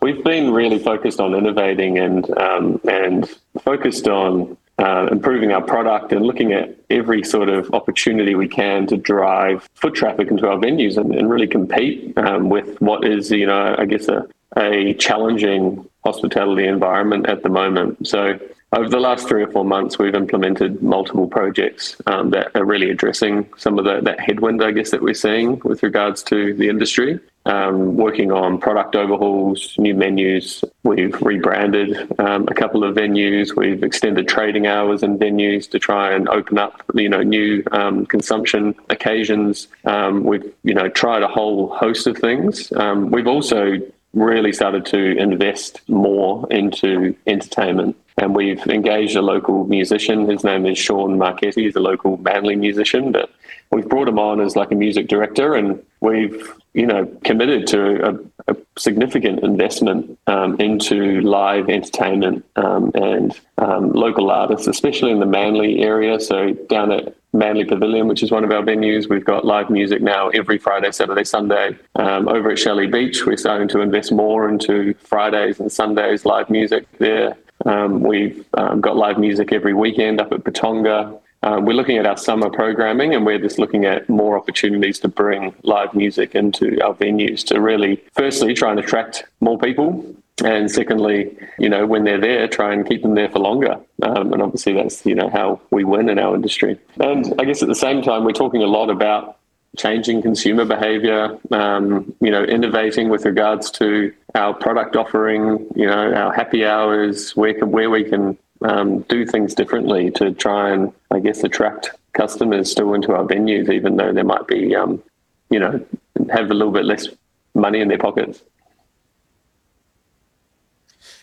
we've been really focused on innovating and um, and focused on uh, improving our product and looking at every sort of opportunity we can to drive foot traffic into our venues and, and really compete um, with what is you know I guess a, a challenging hospitality environment at the moment. So over the last three or four months, we've implemented multiple projects um, that are really addressing some of that headwind, I guess, that we're seeing with regards to the industry. Um, working on product overhauls, new menus. We've rebranded um, a couple of venues. We've extended trading hours in venues to try and open up, you know, new um, consumption occasions. We've, you know, tried a whole host of things. We've also really started to invest more into entertainment. And we've engaged a local musician. His name is Sean Marchetti. He's a local Manly musician, but we've brought him on as like a music director, and we've you know committed to a, a significant investment um, into live entertainment um, and um, local artists, especially in the Manly area. So down at Manly Pavilion, which is one of our venues, we've got live music now every Friday, Saturday, Sunday. Um, over at Shelly Beach, we're starting to invest more into Fridays and Sundays live music there. Um, we've um, got live music every weekend up at Patonga. Um, we're looking at our summer programming and we're just looking at more opportunities to bring live music into our venues to really, firstly, try and attract more people. And secondly, you know, when they're there, try and keep them there for longer. Um, and obviously, that's, you know, how we win in our industry. And I guess at the same time, we're talking a lot about changing consumer behavior, um, you know, innovating with regards to our product offering, you know, our happy hours, where, can, where we can um, do things differently to try and, I guess, attract customers still into our venues, even though they might be, um, you know, have a little bit less money in their pockets.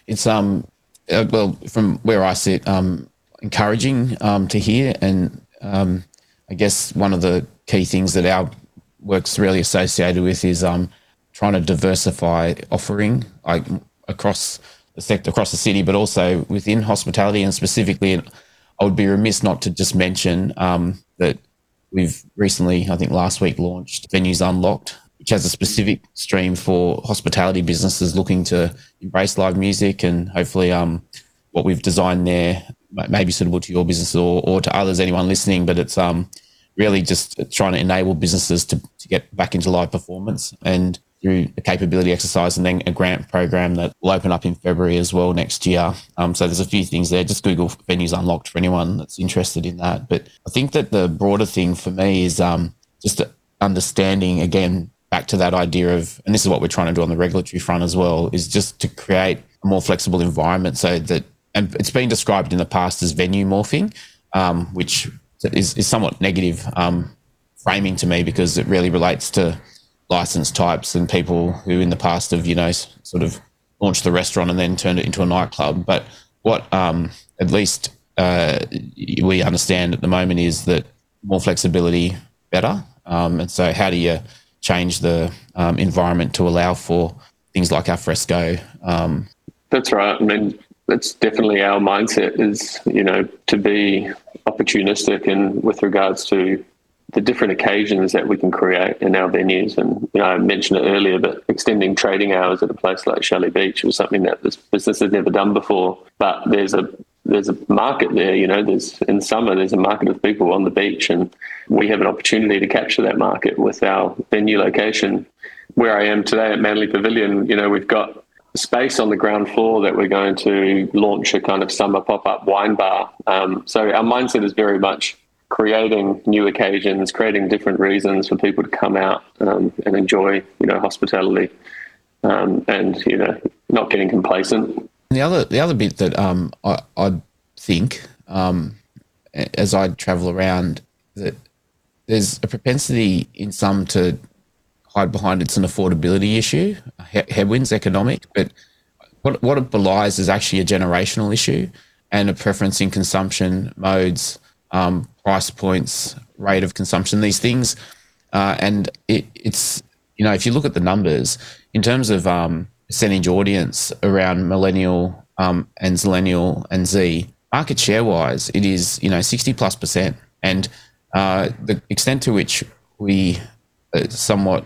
It's um, uh, well, from where I sit, um, encouraging um, to hear, and um, I guess one of the key things that our work's really associated with is um, trying to diversify offering like across the sector across the city, but also within hospitality and specifically. I would be remiss not to just mention um, that we've recently, I think last week, launched Venues Unlocked, which has a specific stream for hospitality businesses looking to embrace live music and hopefully um, what we've designed there may be suitable to your business or, or to others, anyone listening. But it's um, really just trying to enable businesses to, to get back into live performance and through a capability exercise and then a grant program that will open up in February as well next year. Um, so there's a few things there. Just Google venues unlocked for anyone that's interested in that. But I think that the broader thing for me is um, just understanding again back to that idea of, and this is what we're trying to do on the regulatory front as well, is just to create a more flexible environment so that, and it's been described in the past as venue morphing, um, which is, is somewhat negative um, framing to me because it really relates to license types and people who in the past have, you know, sort of launched the restaurant and then turned it into a nightclub. But what um, at least uh, we understand at the moment is that more flexibility, better. Um, and so, how do you change the um, environment to allow for things like al fresco? Um, that's right. I mean, that's definitely our mindset is, you know, to be opportunistic and with regards to the different occasions that we can create in our venues. And you know, I mentioned it earlier, but extending trading hours at a place like Shelly Beach was something that this business has never done before. But there's a there's a market there. You know, there's in summer there's a market of people on the beach, and we have an opportunity to capture that market with our venue location. Where I am today at Manly Pavilion, you know, we've got space on the ground floor that we're going to launch a kind of summer pop up wine bar. Um, so our mindset is very much creating new occasions, creating different reasons for people to come out um, and enjoy, you know, hospitality, um, and you know, not getting complacent. The other, the other bit that um, I, I think um, as I travel around that there's a propensity in some to hide behind it's an affordability issue, headwinds economic, but what what it belies is actually a generational issue and a preference in consumption modes um, price points, rate of consumption, these things. Uh, and it, it's, you know, if you look at the numbers in terms of um, percentage audience around millennial um, and zillennial and Z, market share wise, it is, you know, 60 plus percent. And uh, the extent to which we somewhat,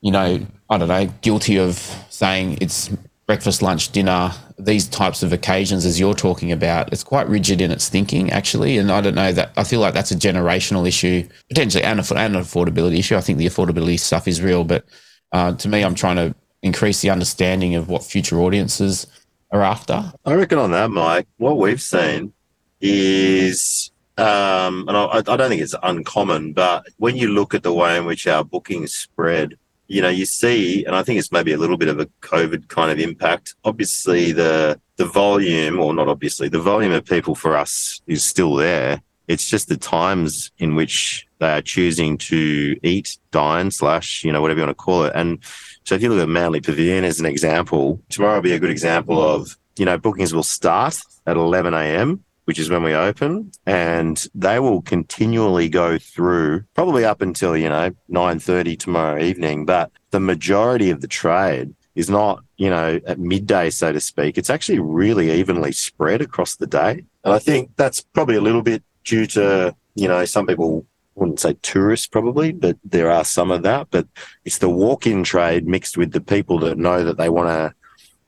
you know, I don't know, guilty of saying it's breakfast, lunch, dinner, these types of occasions, as you're talking about, it's quite rigid in its thinking, actually. And I don't know that I feel like that's a generational issue, potentially, and, an affordability issue. I think the affordability stuff is real, but uh, to me, I'm trying to increase the understanding of what future audiences are after. I reckon on that, Mike, what we've seen is, um, and I, I don't think it's uncommon, but when you look at the way in which our bookings spread, you know, you see, and I think it's maybe a little bit of a COVID kind of impact. Obviously, the the volume, or not obviously, the volume of people for us is still there. It's just the times in which they are choosing to eat, dine, slash, you know, whatever you want to call it. And so if you look at Manly Pavilion as an example, tomorrow will be a good example of, you know, bookings will start at 11 a.m which is when we open, and they will continually go through probably up until you know nine thirty tomorrow evening. But the majority of the trade is not, you know, at midday, so to speak. It's actually really evenly spread across the day. And I think that's probably a little bit due to, you know, some people wouldn't say tourists probably, but there are some of that. But it's the walk in trade mixed with the people that know that they want to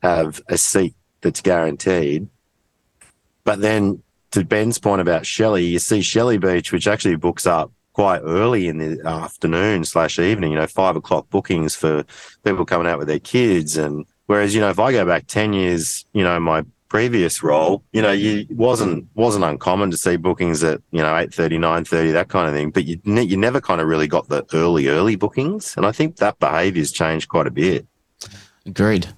have a seat that's guaranteed. But then to Ben's point about Shelly, you see Shelly Beach, which actually books up quite early in the afternoon slash evening, you know, five o'clock bookings for people coming out with their kids. And whereas, you know, if I go back 10 years, you know, my previous role, you know, you wasn't, wasn't uncommon to see bookings at, you know, 8.30, 9.30, that kind of thing. But you, ne- you never kind of really got the early, early bookings. And I think that behavior's changed quite a bit. Agreed.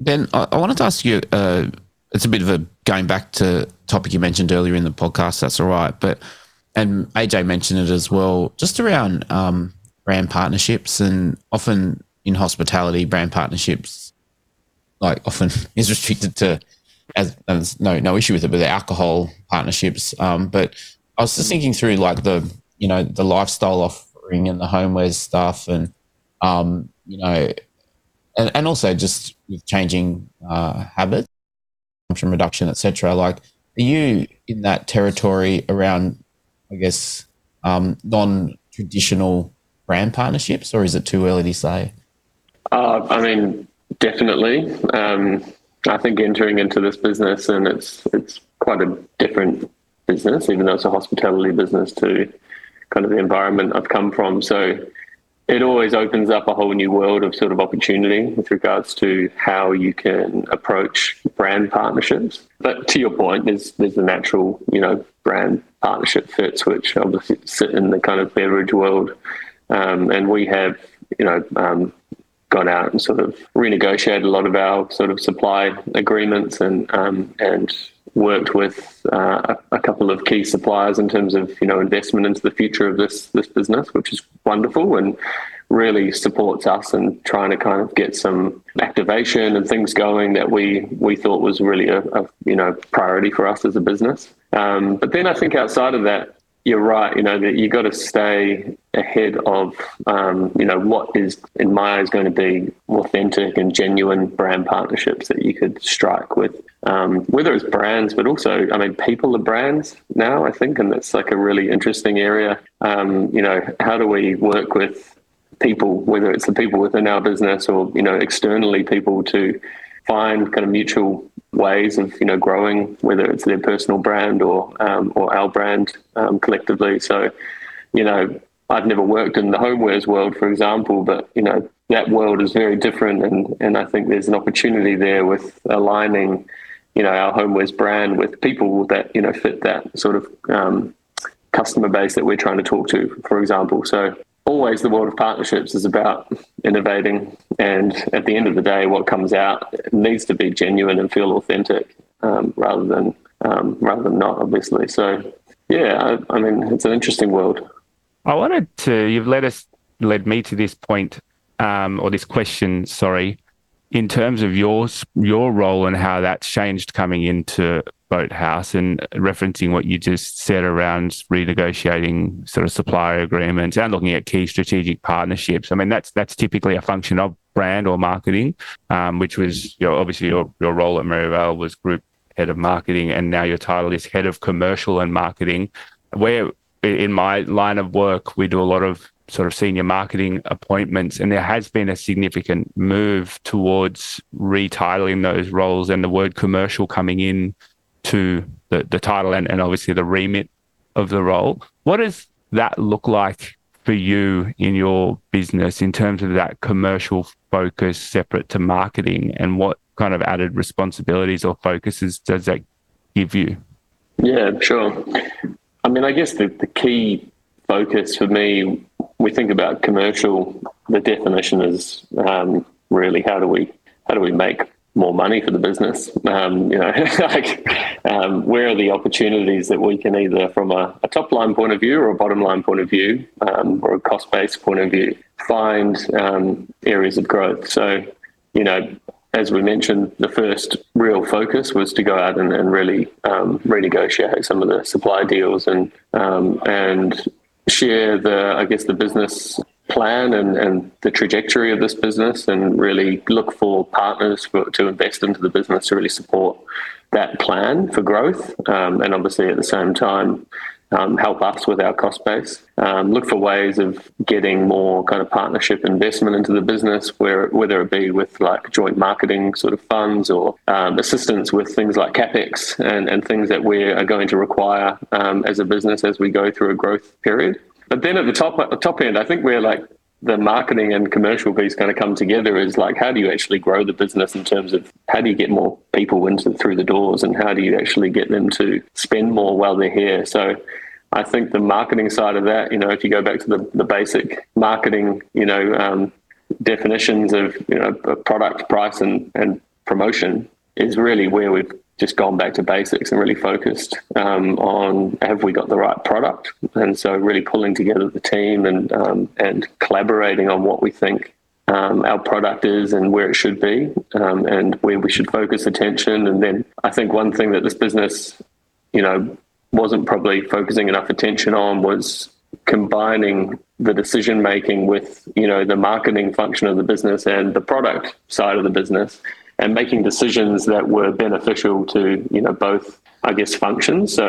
Ben, I, I wanted to ask you, uh, it's a bit of a going back to topic you mentioned earlier in the podcast. That's all right. But and AJ mentioned it as well, just around um, brand partnerships and often in hospitality, brand partnerships like often is restricted to as, as no no issue with it, but the alcohol partnerships. Um, but I was just thinking through like the you know the lifestyle offering and the homewares stuff, and um, you know, and, and also just with changing uh, habits, consumption reduction, etc. Like, are you in that territory around I guess, um, non traditional brand partnerships, or is it too early to say? Uh, I mean, definitely. Um, I think entering into this business, and it's it's quite a different business, even though it's a hospitality business, to kind of the environment I've come from. So it always opens up a whole new world of sort of opportunity with regards to how you can approach brand partnerships. But to your point, there's there's the natural, you know, brand partnership fits, which obviously sit in the kind of beverage world. Um, and we have, you know, um, gone out and sort of renegotiated a lot of our sort of supply agreements and um, and worked with uh, a, couple of key suppliers in terms of you know investment into the future of this this business, which is wonderful and really supports us and trying to kind of get some activation and things going that we we thought was really a, a you know priority for us as a business. Um, but then I think outside of that, you're right. You know that you got to stay ahead of um, you know what is in my eyes going to be authentic and genuine brand partnerships that you could strike with um, whether it's brands, but also I mean people are brands now. I think, and that's like a really interesting area. Um, you know, how do we work with people, whether it's the people within our business or you know externally people to find kind of mutual ways of you know growing, whether it's their personal brand or um, or our brand um, collectively. So, you know, I've never worked in the homewares world, for example, but you know that world is very different, and and I think there's an opportunity there with aligning, you know, our homewares brand with people that you know fit that sort of um, customer base that we're trying to talk to, for example. So always the world of partnerships is about innovating and at the end of the day what comes out needs to be genuine and feel authentic um, rather than um, rather than not obviously. So yeah I, I, mean it's an interesting world. I wanted to you've led us led me to this point um, or this question sorry in terms of your your role and how that's changed coming into Boathouse and referencing what you just said around renegotiating sort of supplier agreements and looking at key strategic partnerships. I mean, that's that's typically a function of brand or marketing, um, which was you know, obviously your, your role at Merivale was group head of marketing, and now your title is head of commercial and marketing. Where in my line of work, we do a lot of sort of senior marketing appointments, and there has been a significant move towards retitling those roles and the word commercial coming in to the, the title and, and obviously the remit of the role. What does that look like for you in your business in terms of that commercial focus separate to marketing and what kind of added responsibilities or focuses does that give you? Yeah, sure. I mean, I guess the, the key focus for me, we think about commercial, the definition is um, really how do we how do we make more money for the business. Um, you know, like um, where are the opportunities that we can either, from a, a top line point of view or a bottom line point of view, um, or a cost based point of view, find um, areas of growth. So, you know, as we mentioned, the first real focus was to go out and, and really um, renegotiate some of the supply deals and um, and share the, I guess, the business plan and, and the trajectory of this business and really look for partners for, to invest into the business to really support that plan for growth. Um, and obviously, at the same time, um, help us with our cost base. Um, look for ways of getting more kind of partnership investment into the business, where whether it be with like joint marketing sort of funds or um, assistance with things like capex and, and things that we are going to require um, as a business as we go through a growth period. But then at the top at the top end, I think we're like the marketing and commercial piece kind of come together is like how do you actually grow the business in terms of how do you get more people into through the doors and how do you actually get them to spend more while they're here? So I think the marketing side of that, you know, if you go back to the, the basic marketing, you know, um, definitions of, you know, product, price and, and promotion is really where we've just gone back to basics and really focused um, on have we got the right product, and so really pulling together the team and um, and collaborating on what we think um, our product is and where it should be, um, and where we should focus attention. And then I think one thing that this business, you know, wasn't probably focusing enough attention on was combining the decision making with you know the marketing function of the business and the product side of the business and making decisions that were beneficial to you know both i guess functions so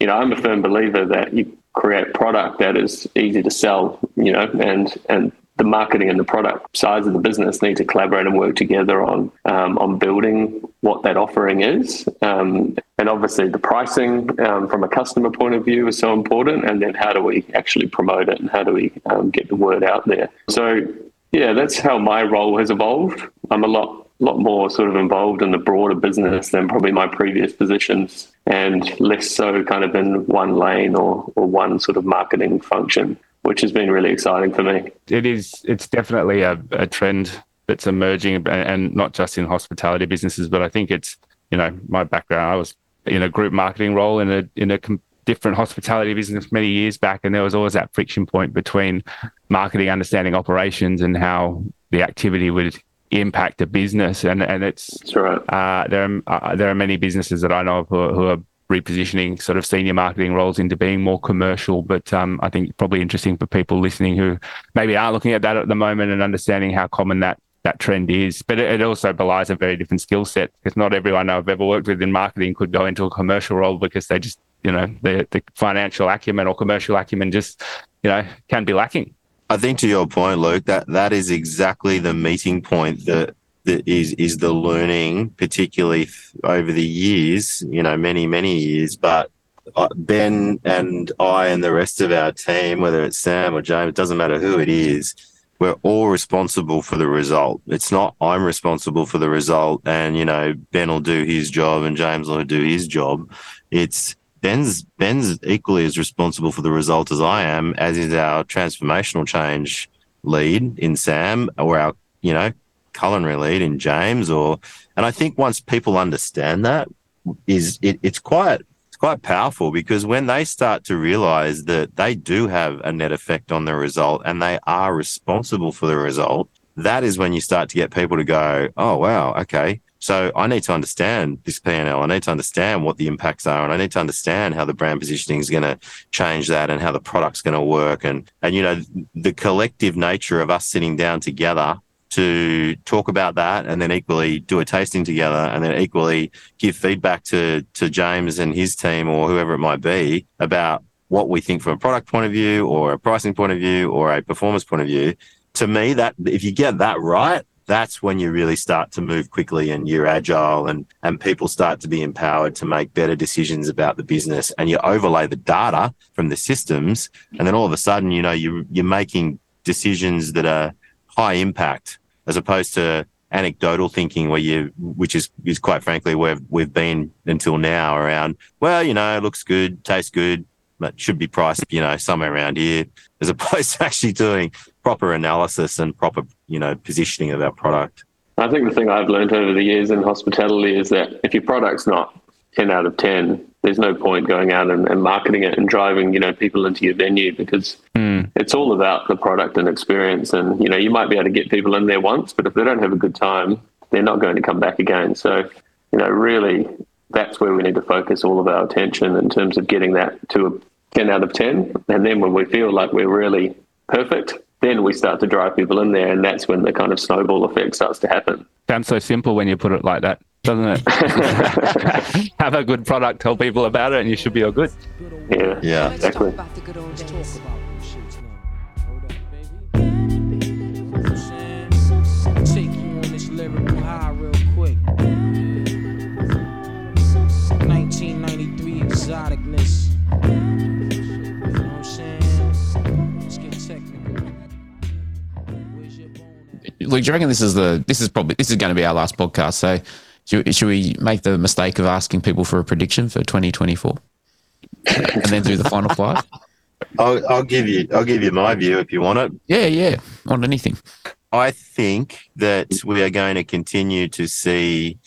you know i'm a firm believer that you create product that is easy to sell you know and and the marketing and the product sides of the business need to collaborate and work together on um, on building what that offering is. Um, and obviously, the pricing um, from a customer point of view is so important. And then, how do we actually promote it and how do we um, get the word out there? So, yeah, that's how my role has evolved. I'm a lot lot more sort of involved in the broader business than probably my previous positions and less so kind of in one lane or, or one sort of marketing function which has been really exciting for me. It is. It's definitely a, a trend that's emerging, and not just in hospitality businesses, but I think it's you know my background. I was in a group marketing role in a in a different hospitality business many years back, and there was always that friction point between marketing, understanding operations, and how the activity would impact a business. And and it's right. uh, there are uh, there are many businesses that I know of who are, who are repositioning sort of senior marketing roles into being more commercial. But um, I think probably interesting for people listening who maybe aren't looking at that at the moment and understanding how common that that trend is. But it, it also belies a very different skill set because not everyone I've ever worked with in marketing could go into a commercial role because they just, you know, the, the financial acumen or commercial acumen just, you know, can be lacking. I think to your point, Luke, that that is exactly the meeting point that that is is the learning, particularly over the years, you know, many many years. But uh, Ben and I and the rest of our team, whether it's Sam or James, it doesn't matter who it is. We're all responsible for the result. It's not I'm responsible for the result, and you know Ben will do his job and James will do his job. It's Ben's Ben's equally as responsible for the result as I am, as is our transformational change lead in Sam or our you know culinary lead in James or and I think once people understand that is it, it's quite it's quite powerful because when they start to realize that they do have a net effect on the result and they are responsible for the result, that is when you start to get people to go, oh wow, okay. So I need to understand this PNL. I need to understand what the impacts are, and I need to understand how the brand positioning is going to change that, and how the product's going to work, and and you know the collective nature of us sitting down together to talk about that and then equally do a tasting together and then equally give feedback to to James and his team or whoever it might be about what we think from a product point of view or a pricing point of view or a performance point of view to me that if you get that right that's when you really start to move quickly and you're agile and and people start to be empowered to make better decisions about the business and you overlay the data from the systems and then all of a sudden you know you you're making decisions that are high impact as opposed to anecdotal thinking where you which is is quite frankly where we've been until now around well you know it looks good tastes good but should be priced you know somewhere around here as opposed to actually doing proper analysis and proper you know positioning of our product? I think the thing i've learned over the years in hospitality is that if your product's not 10 out of 10 there's no point going out and, and marketing it and driving you know people into your venue because mm. it's all about the product and experience. And you know you might be able to get people in there once but if they don't have a good time they're not going to come back again. So you know really that's where we need to focus all of our attention in terms of getting that to a 10 out of 10 and then when we feel like we're really perfect then we start to drive people in there, and that's when the kind of snowball effect starts to happen. Sounds so simple when you put it like that, doesn't it? Have a good product, tell people about it, and you should be all good. Yeah, Yeah. exactly. Luke, do you reckon this is the this is probably this is going to be our last podcast? So should, should we make the mistake of asking people for a prediction for 2024 and then do the final five? I'll, I'll give you I'll give you my view if you want it. Yeah, yeah, on anything. I think that we are going to continue to see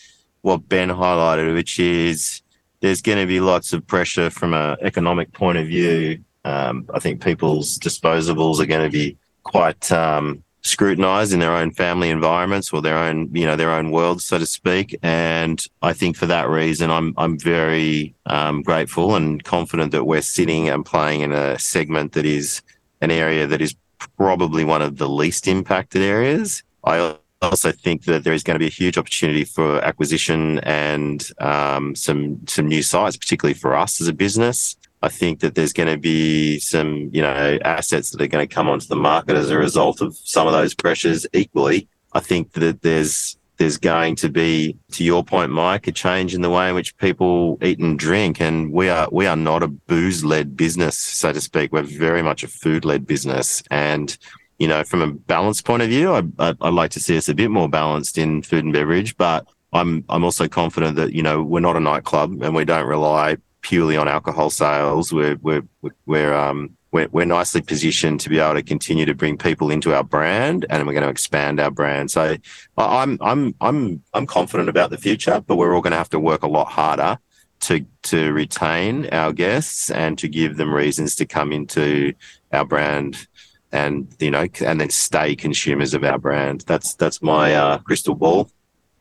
what Ben highlighted, which is there's going to be lots of pressure from an economic point of view. Um, I think people's disposables are going to be quite um, scrutinized in their own family environments or their own, you know, their own world, so to speak. And I think for that reason, I'm I'm very um, grateful and confident that we're sitting and playing in a segment that is an area that is probably one of the least impacted areas. I also think that there is going to be a huge opportunity for acquisition and um, some some new sites, particularly for us as a business. I think that there's going to be some, you know, assets that are going to come onto the market as a result of some of those pressures. Equally, I think that there's there's going to be, to your point, Mike, a change in the way in which people eat and drink, and we are we are not a booze led business, so to speak. We're very much a food led business, and you know, from a balance point of view, I, I, I'd like to see us a bit more balanced in food and beverage, but I'm I'm also confident that you know we're not a nightclub and we don't rely purely on alcohol sales. We're we're we're um we're, we're nicely positioned to be able to continue to bring people into our brand, and we're going to expand our brand. So I'm I'm I'm I'm confident about the future, but we're all going to have to work a lot harder to to retain our guests and to give them reasons to come into our brand and you know and then stay consumers of our brand. That's that's my uh, crystal ball.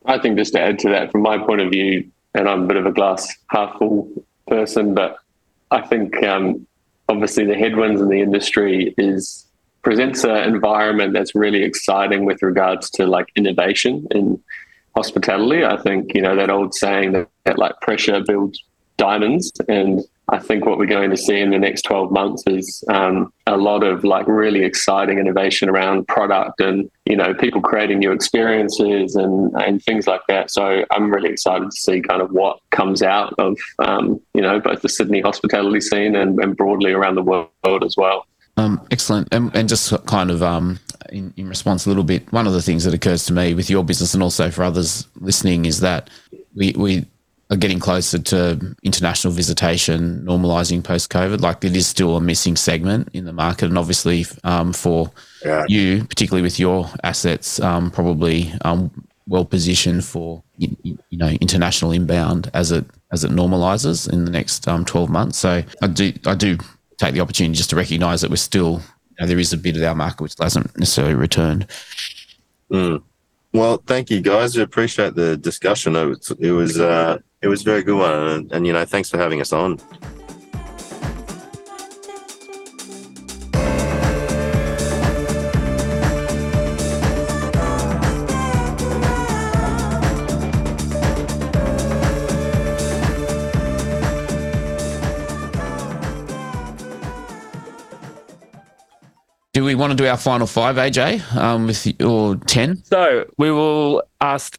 I think just to add to that, from my point of view, and I'm a bit of a glass half full person, but I think um, obviously the headwinds in the industry is presents an environment that's really exciting with regards to like innovation in hospitality. I think you know that old saying that, that like pressure builds diamonds, and I think what we're going to see in the next 12 months is um, a lot of like really exciting innovation around product and you know people creating new experiences and and things like that. So I'm really excited to see kind of what comes out of um, you know both the Sydney hospitality scene and, and broadly around the world as well. Um, excellent. And, and just kind of um, in, in response a little bit, one of the things that occurs to me with your business and also for others listening is that we, we are getting closer to international visitation normalizing post COVID. Like it is still a missing segment in the market. And obviously um, for Yeah. you, particularly with your assets, um, probably um, well positioned for you, you know international inbound as it as it normalizes in the next um, 12 months. So I do I do take the opportunity just to recognise that we're still you know, there is a bit of our market which hasn't necessarily returned. Mm. Well, thank you guys. We appreciate the discussion. It was it was, uh, it was a very good one, and, and you know, thanks for having us on. Want to do our final five, AJ, um, with your ten? So we will ask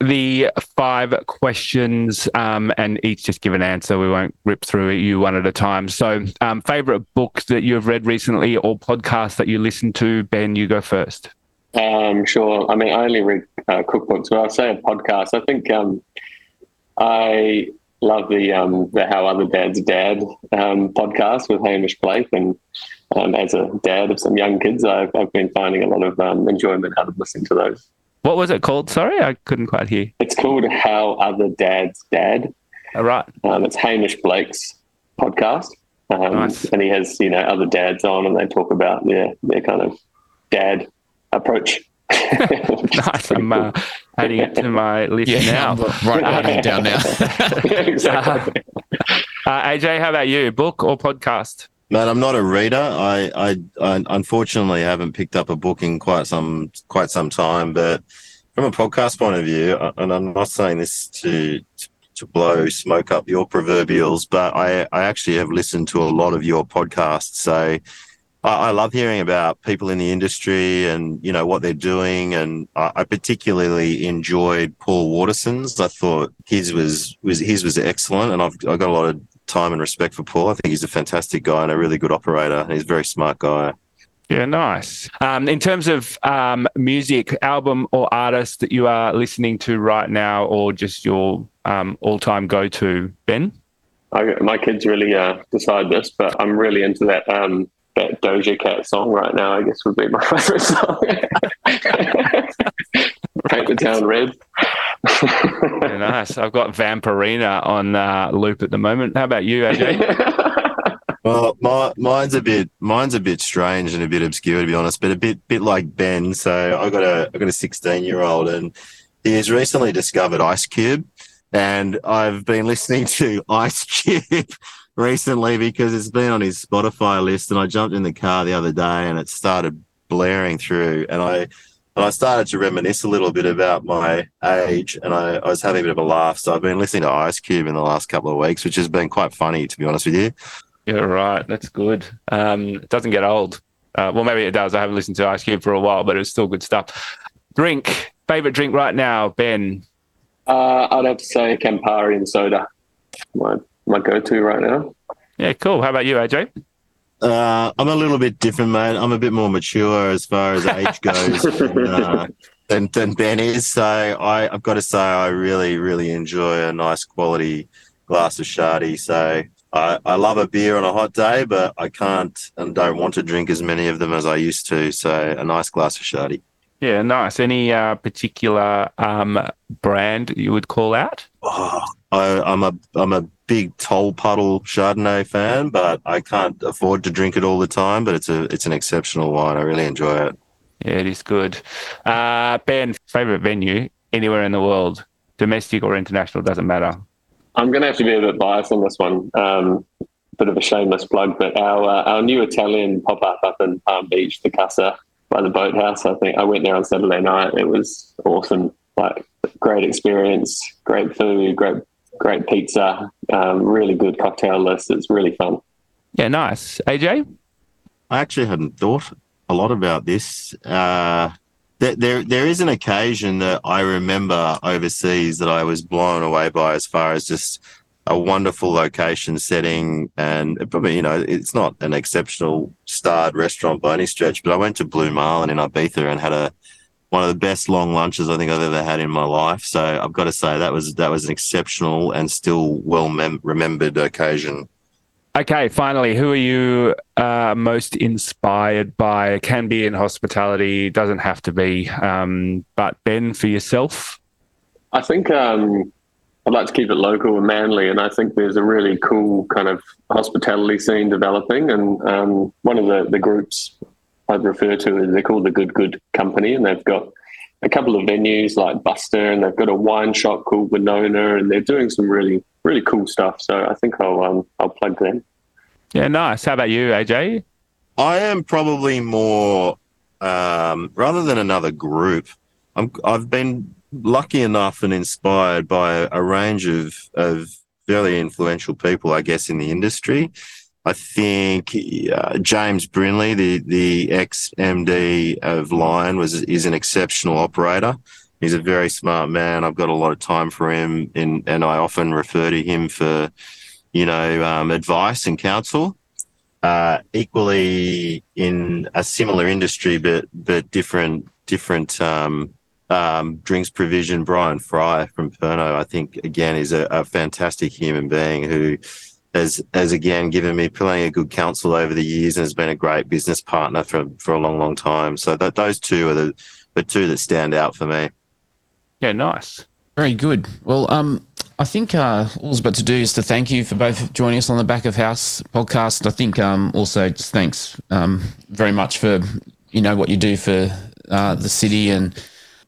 the five questions um, and each just give an answer. We won't rip through you one at a time. So, um, favorite book that you have read recently or podcast that you listen to? Ben, you go first. Um, sure. I mean, I only read uh, cookbooks, but I'll say a podcast. I think um, I love the um, the How Other Dads Dad um, podcast with Hamish Blake, and um, as a dad of some young kids, I've, I've been finding a lot of um, enjoyment out of listening to those. What was it called? Sorry, I couldn't quite hear. It's called How Other Dads Dad. All right. Um, it's Hamish Blake's podcast, um, Nice. and he has you know other dads on, and they talk about their their kind of dad approach. Nice. I'm uh, adding it to my list now. I'm right, writing it down now. exactly. Uh, AJ, how about you? Book or podcast? Man, I'm not a reader. I, I, I unfortunately haven't picked up a book in quite some quite some time. But from a podcast point of view, uh, and I'm not saying this to to blow smoke up your proverbials, but I, I actually have listened to a lot of your podcasts. So I, I love hearing about people in the industry and you know what they're doing. And I, I particularly enjoyed Paul Waterson's. I thought his was was his was excellent, and I've I got a lot of time and respect for Paul. I think he's a fantastic guy and a really good operator. He's a very smart guy. Yeah, nice. Um, in terms of um, music, album or artist that you are listening to right now, or just your um, all-time go-to, Ben? I, my kids really uh, decide this, but I'm really into that um, that Doja Cat song right now. I guess would be my favorite song. Paint the town red. Nice. I've got Vampirina on uh, loop at the moment. How about you, AJ? Well, my, mine's a bit mine's a bit strange and a bit obscure to be honest, but a bit bit like Ben. So I got a I got a 16 year old and he has recently discovered Ice Cube, and I've been listening to Ice Cube recently because it's been on his Spotify list, and I jumped in the car the other day and it started blaring through, and I and I started to reminisce a little bit about my age, and I, I was having a bit of a laugh. So I've been listening to Ice Cube in the last couple of weeks, which has been quite funny to be honest with you. yeah, right. That's good. Um, it doesn't get old. Uh, well, maybe it does. I haven't listened to Ice Cube for a while, but it's still good stuff. Drink. Favorite drink right now, Ben? Uh, I'd have to say Campari and soda. My my go-to right now. Yeah, cool. How about you, AJ? Uh, I'm a little bit different, mate. I'm a bit more mature as far as age goes than, uh, than, than Ben is. So I, I've got to say, I really, really enjoy a nice quality glass of Shardy. So I, I love a beer on a hot day, but I can't and don't want to drink as many of them as I used to. So a nice glass of Shardy. Yeah, nice. Any uh, particular um, brand you would call out? Oh, I, I'm a I'm a big Tolpuddle Chardonnay fan, but I can't afford to drink it all the time. But it's a it's an exceptional wine. I really enjoy it. Yeah, it is good. Uh, ben, favorite venue anywhere in the world, domestic or international, doesn't matter. I'm going to have to be a bit biased on this one. Um, bit of a shameless plug, but our uh, our new Italian pop up up in Palm Beach, the Casa by the boathouse. I think I went there on Saturday night. It was awesome. Like great experience, great food, great great pizza, um, really good cocktail list. It's really fun. Yeah, nice. AJ? I actually hadn't thought a lot about this. Uh, there, there, there is an occasion that I remember overseas that I was blown away by, as far as just a wonderful location setting, and probably, you know, it's not an exceptional starred restaurant by any stretch, but I went to Blue Marlin in Ibiza and had a one of the best long lunches I think I've ever had in my life. So I've got to say that was that was an exceptional and still well mem- remembered occasion. Okay, finally, who are you uh, most inspired by? It can be in hospitality, doesn't have to be. Um, but Ben, for yourself? I think um, I'd like to keep it local and Manly, and I think there's a really cool kind of hospitality scene developing. And um, one of the, the groups I'd refer to is they're called the Good Good Company, and they've got a couple of venues like Buster, and they've got a wine shop called Winona, and they're doing some really really cool stuff. So I think I'll um, I'll plug them. Yeah, nice. How about you, AJ? I am probably more um, rather than another group. I'm, I've been lucky enough and inspired by a range of of fairly influential people, I guess, in the industry. I think uh, James Brindley, the the ex MD of Lion, was is an exceptional operator. He's a very smart man. I've got a lot of time for him, and and I often refer to him for, you know, um, advice and counsel. Uh, equally in a similar industry, but but different different um, um, drinks provision. Brian Fry from Pernod, I think, again is a, a fantastic human being who has has again given me plenty of good counsel over the years and has been a great business partner for for a long, long time. So that those two are the the two that stand out for me. Yeah, nice. Very good. Well, um, I think uh, all it's about to do is to thank you for both joining us on the Back of House podcast. I think um, also just thanks um, very much for you know what you do for uh, the city and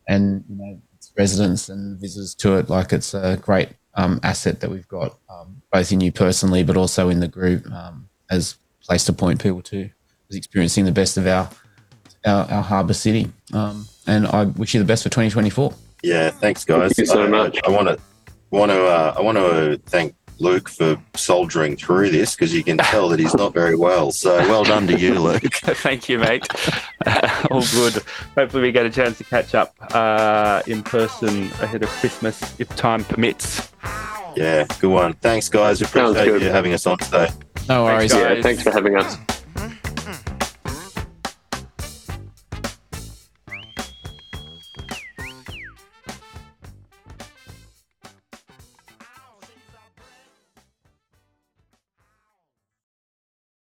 and you know its residents and visitors to it. Like it's a great um, asset that we've got um, both in you personally, but also in the group um, as place to point people to. Was experiencing the best of our our, our harbour city. Um, and I wish you the best for 2024. Yeah, thanks, guys. Thank you so I, much. I want to want to uh, I want to thank Luke for soldiering through this because you can tell that he's not very well. So well done to you, Luke. Thank you, mate. All good. Hopefully, we get a chance to catch up uh, in person ahead of Christmas if time permits. Yeah, good one. Thanks, guys. Appreciate good. you having us on today. No worries. Thanks, Yeah, thanks for having us.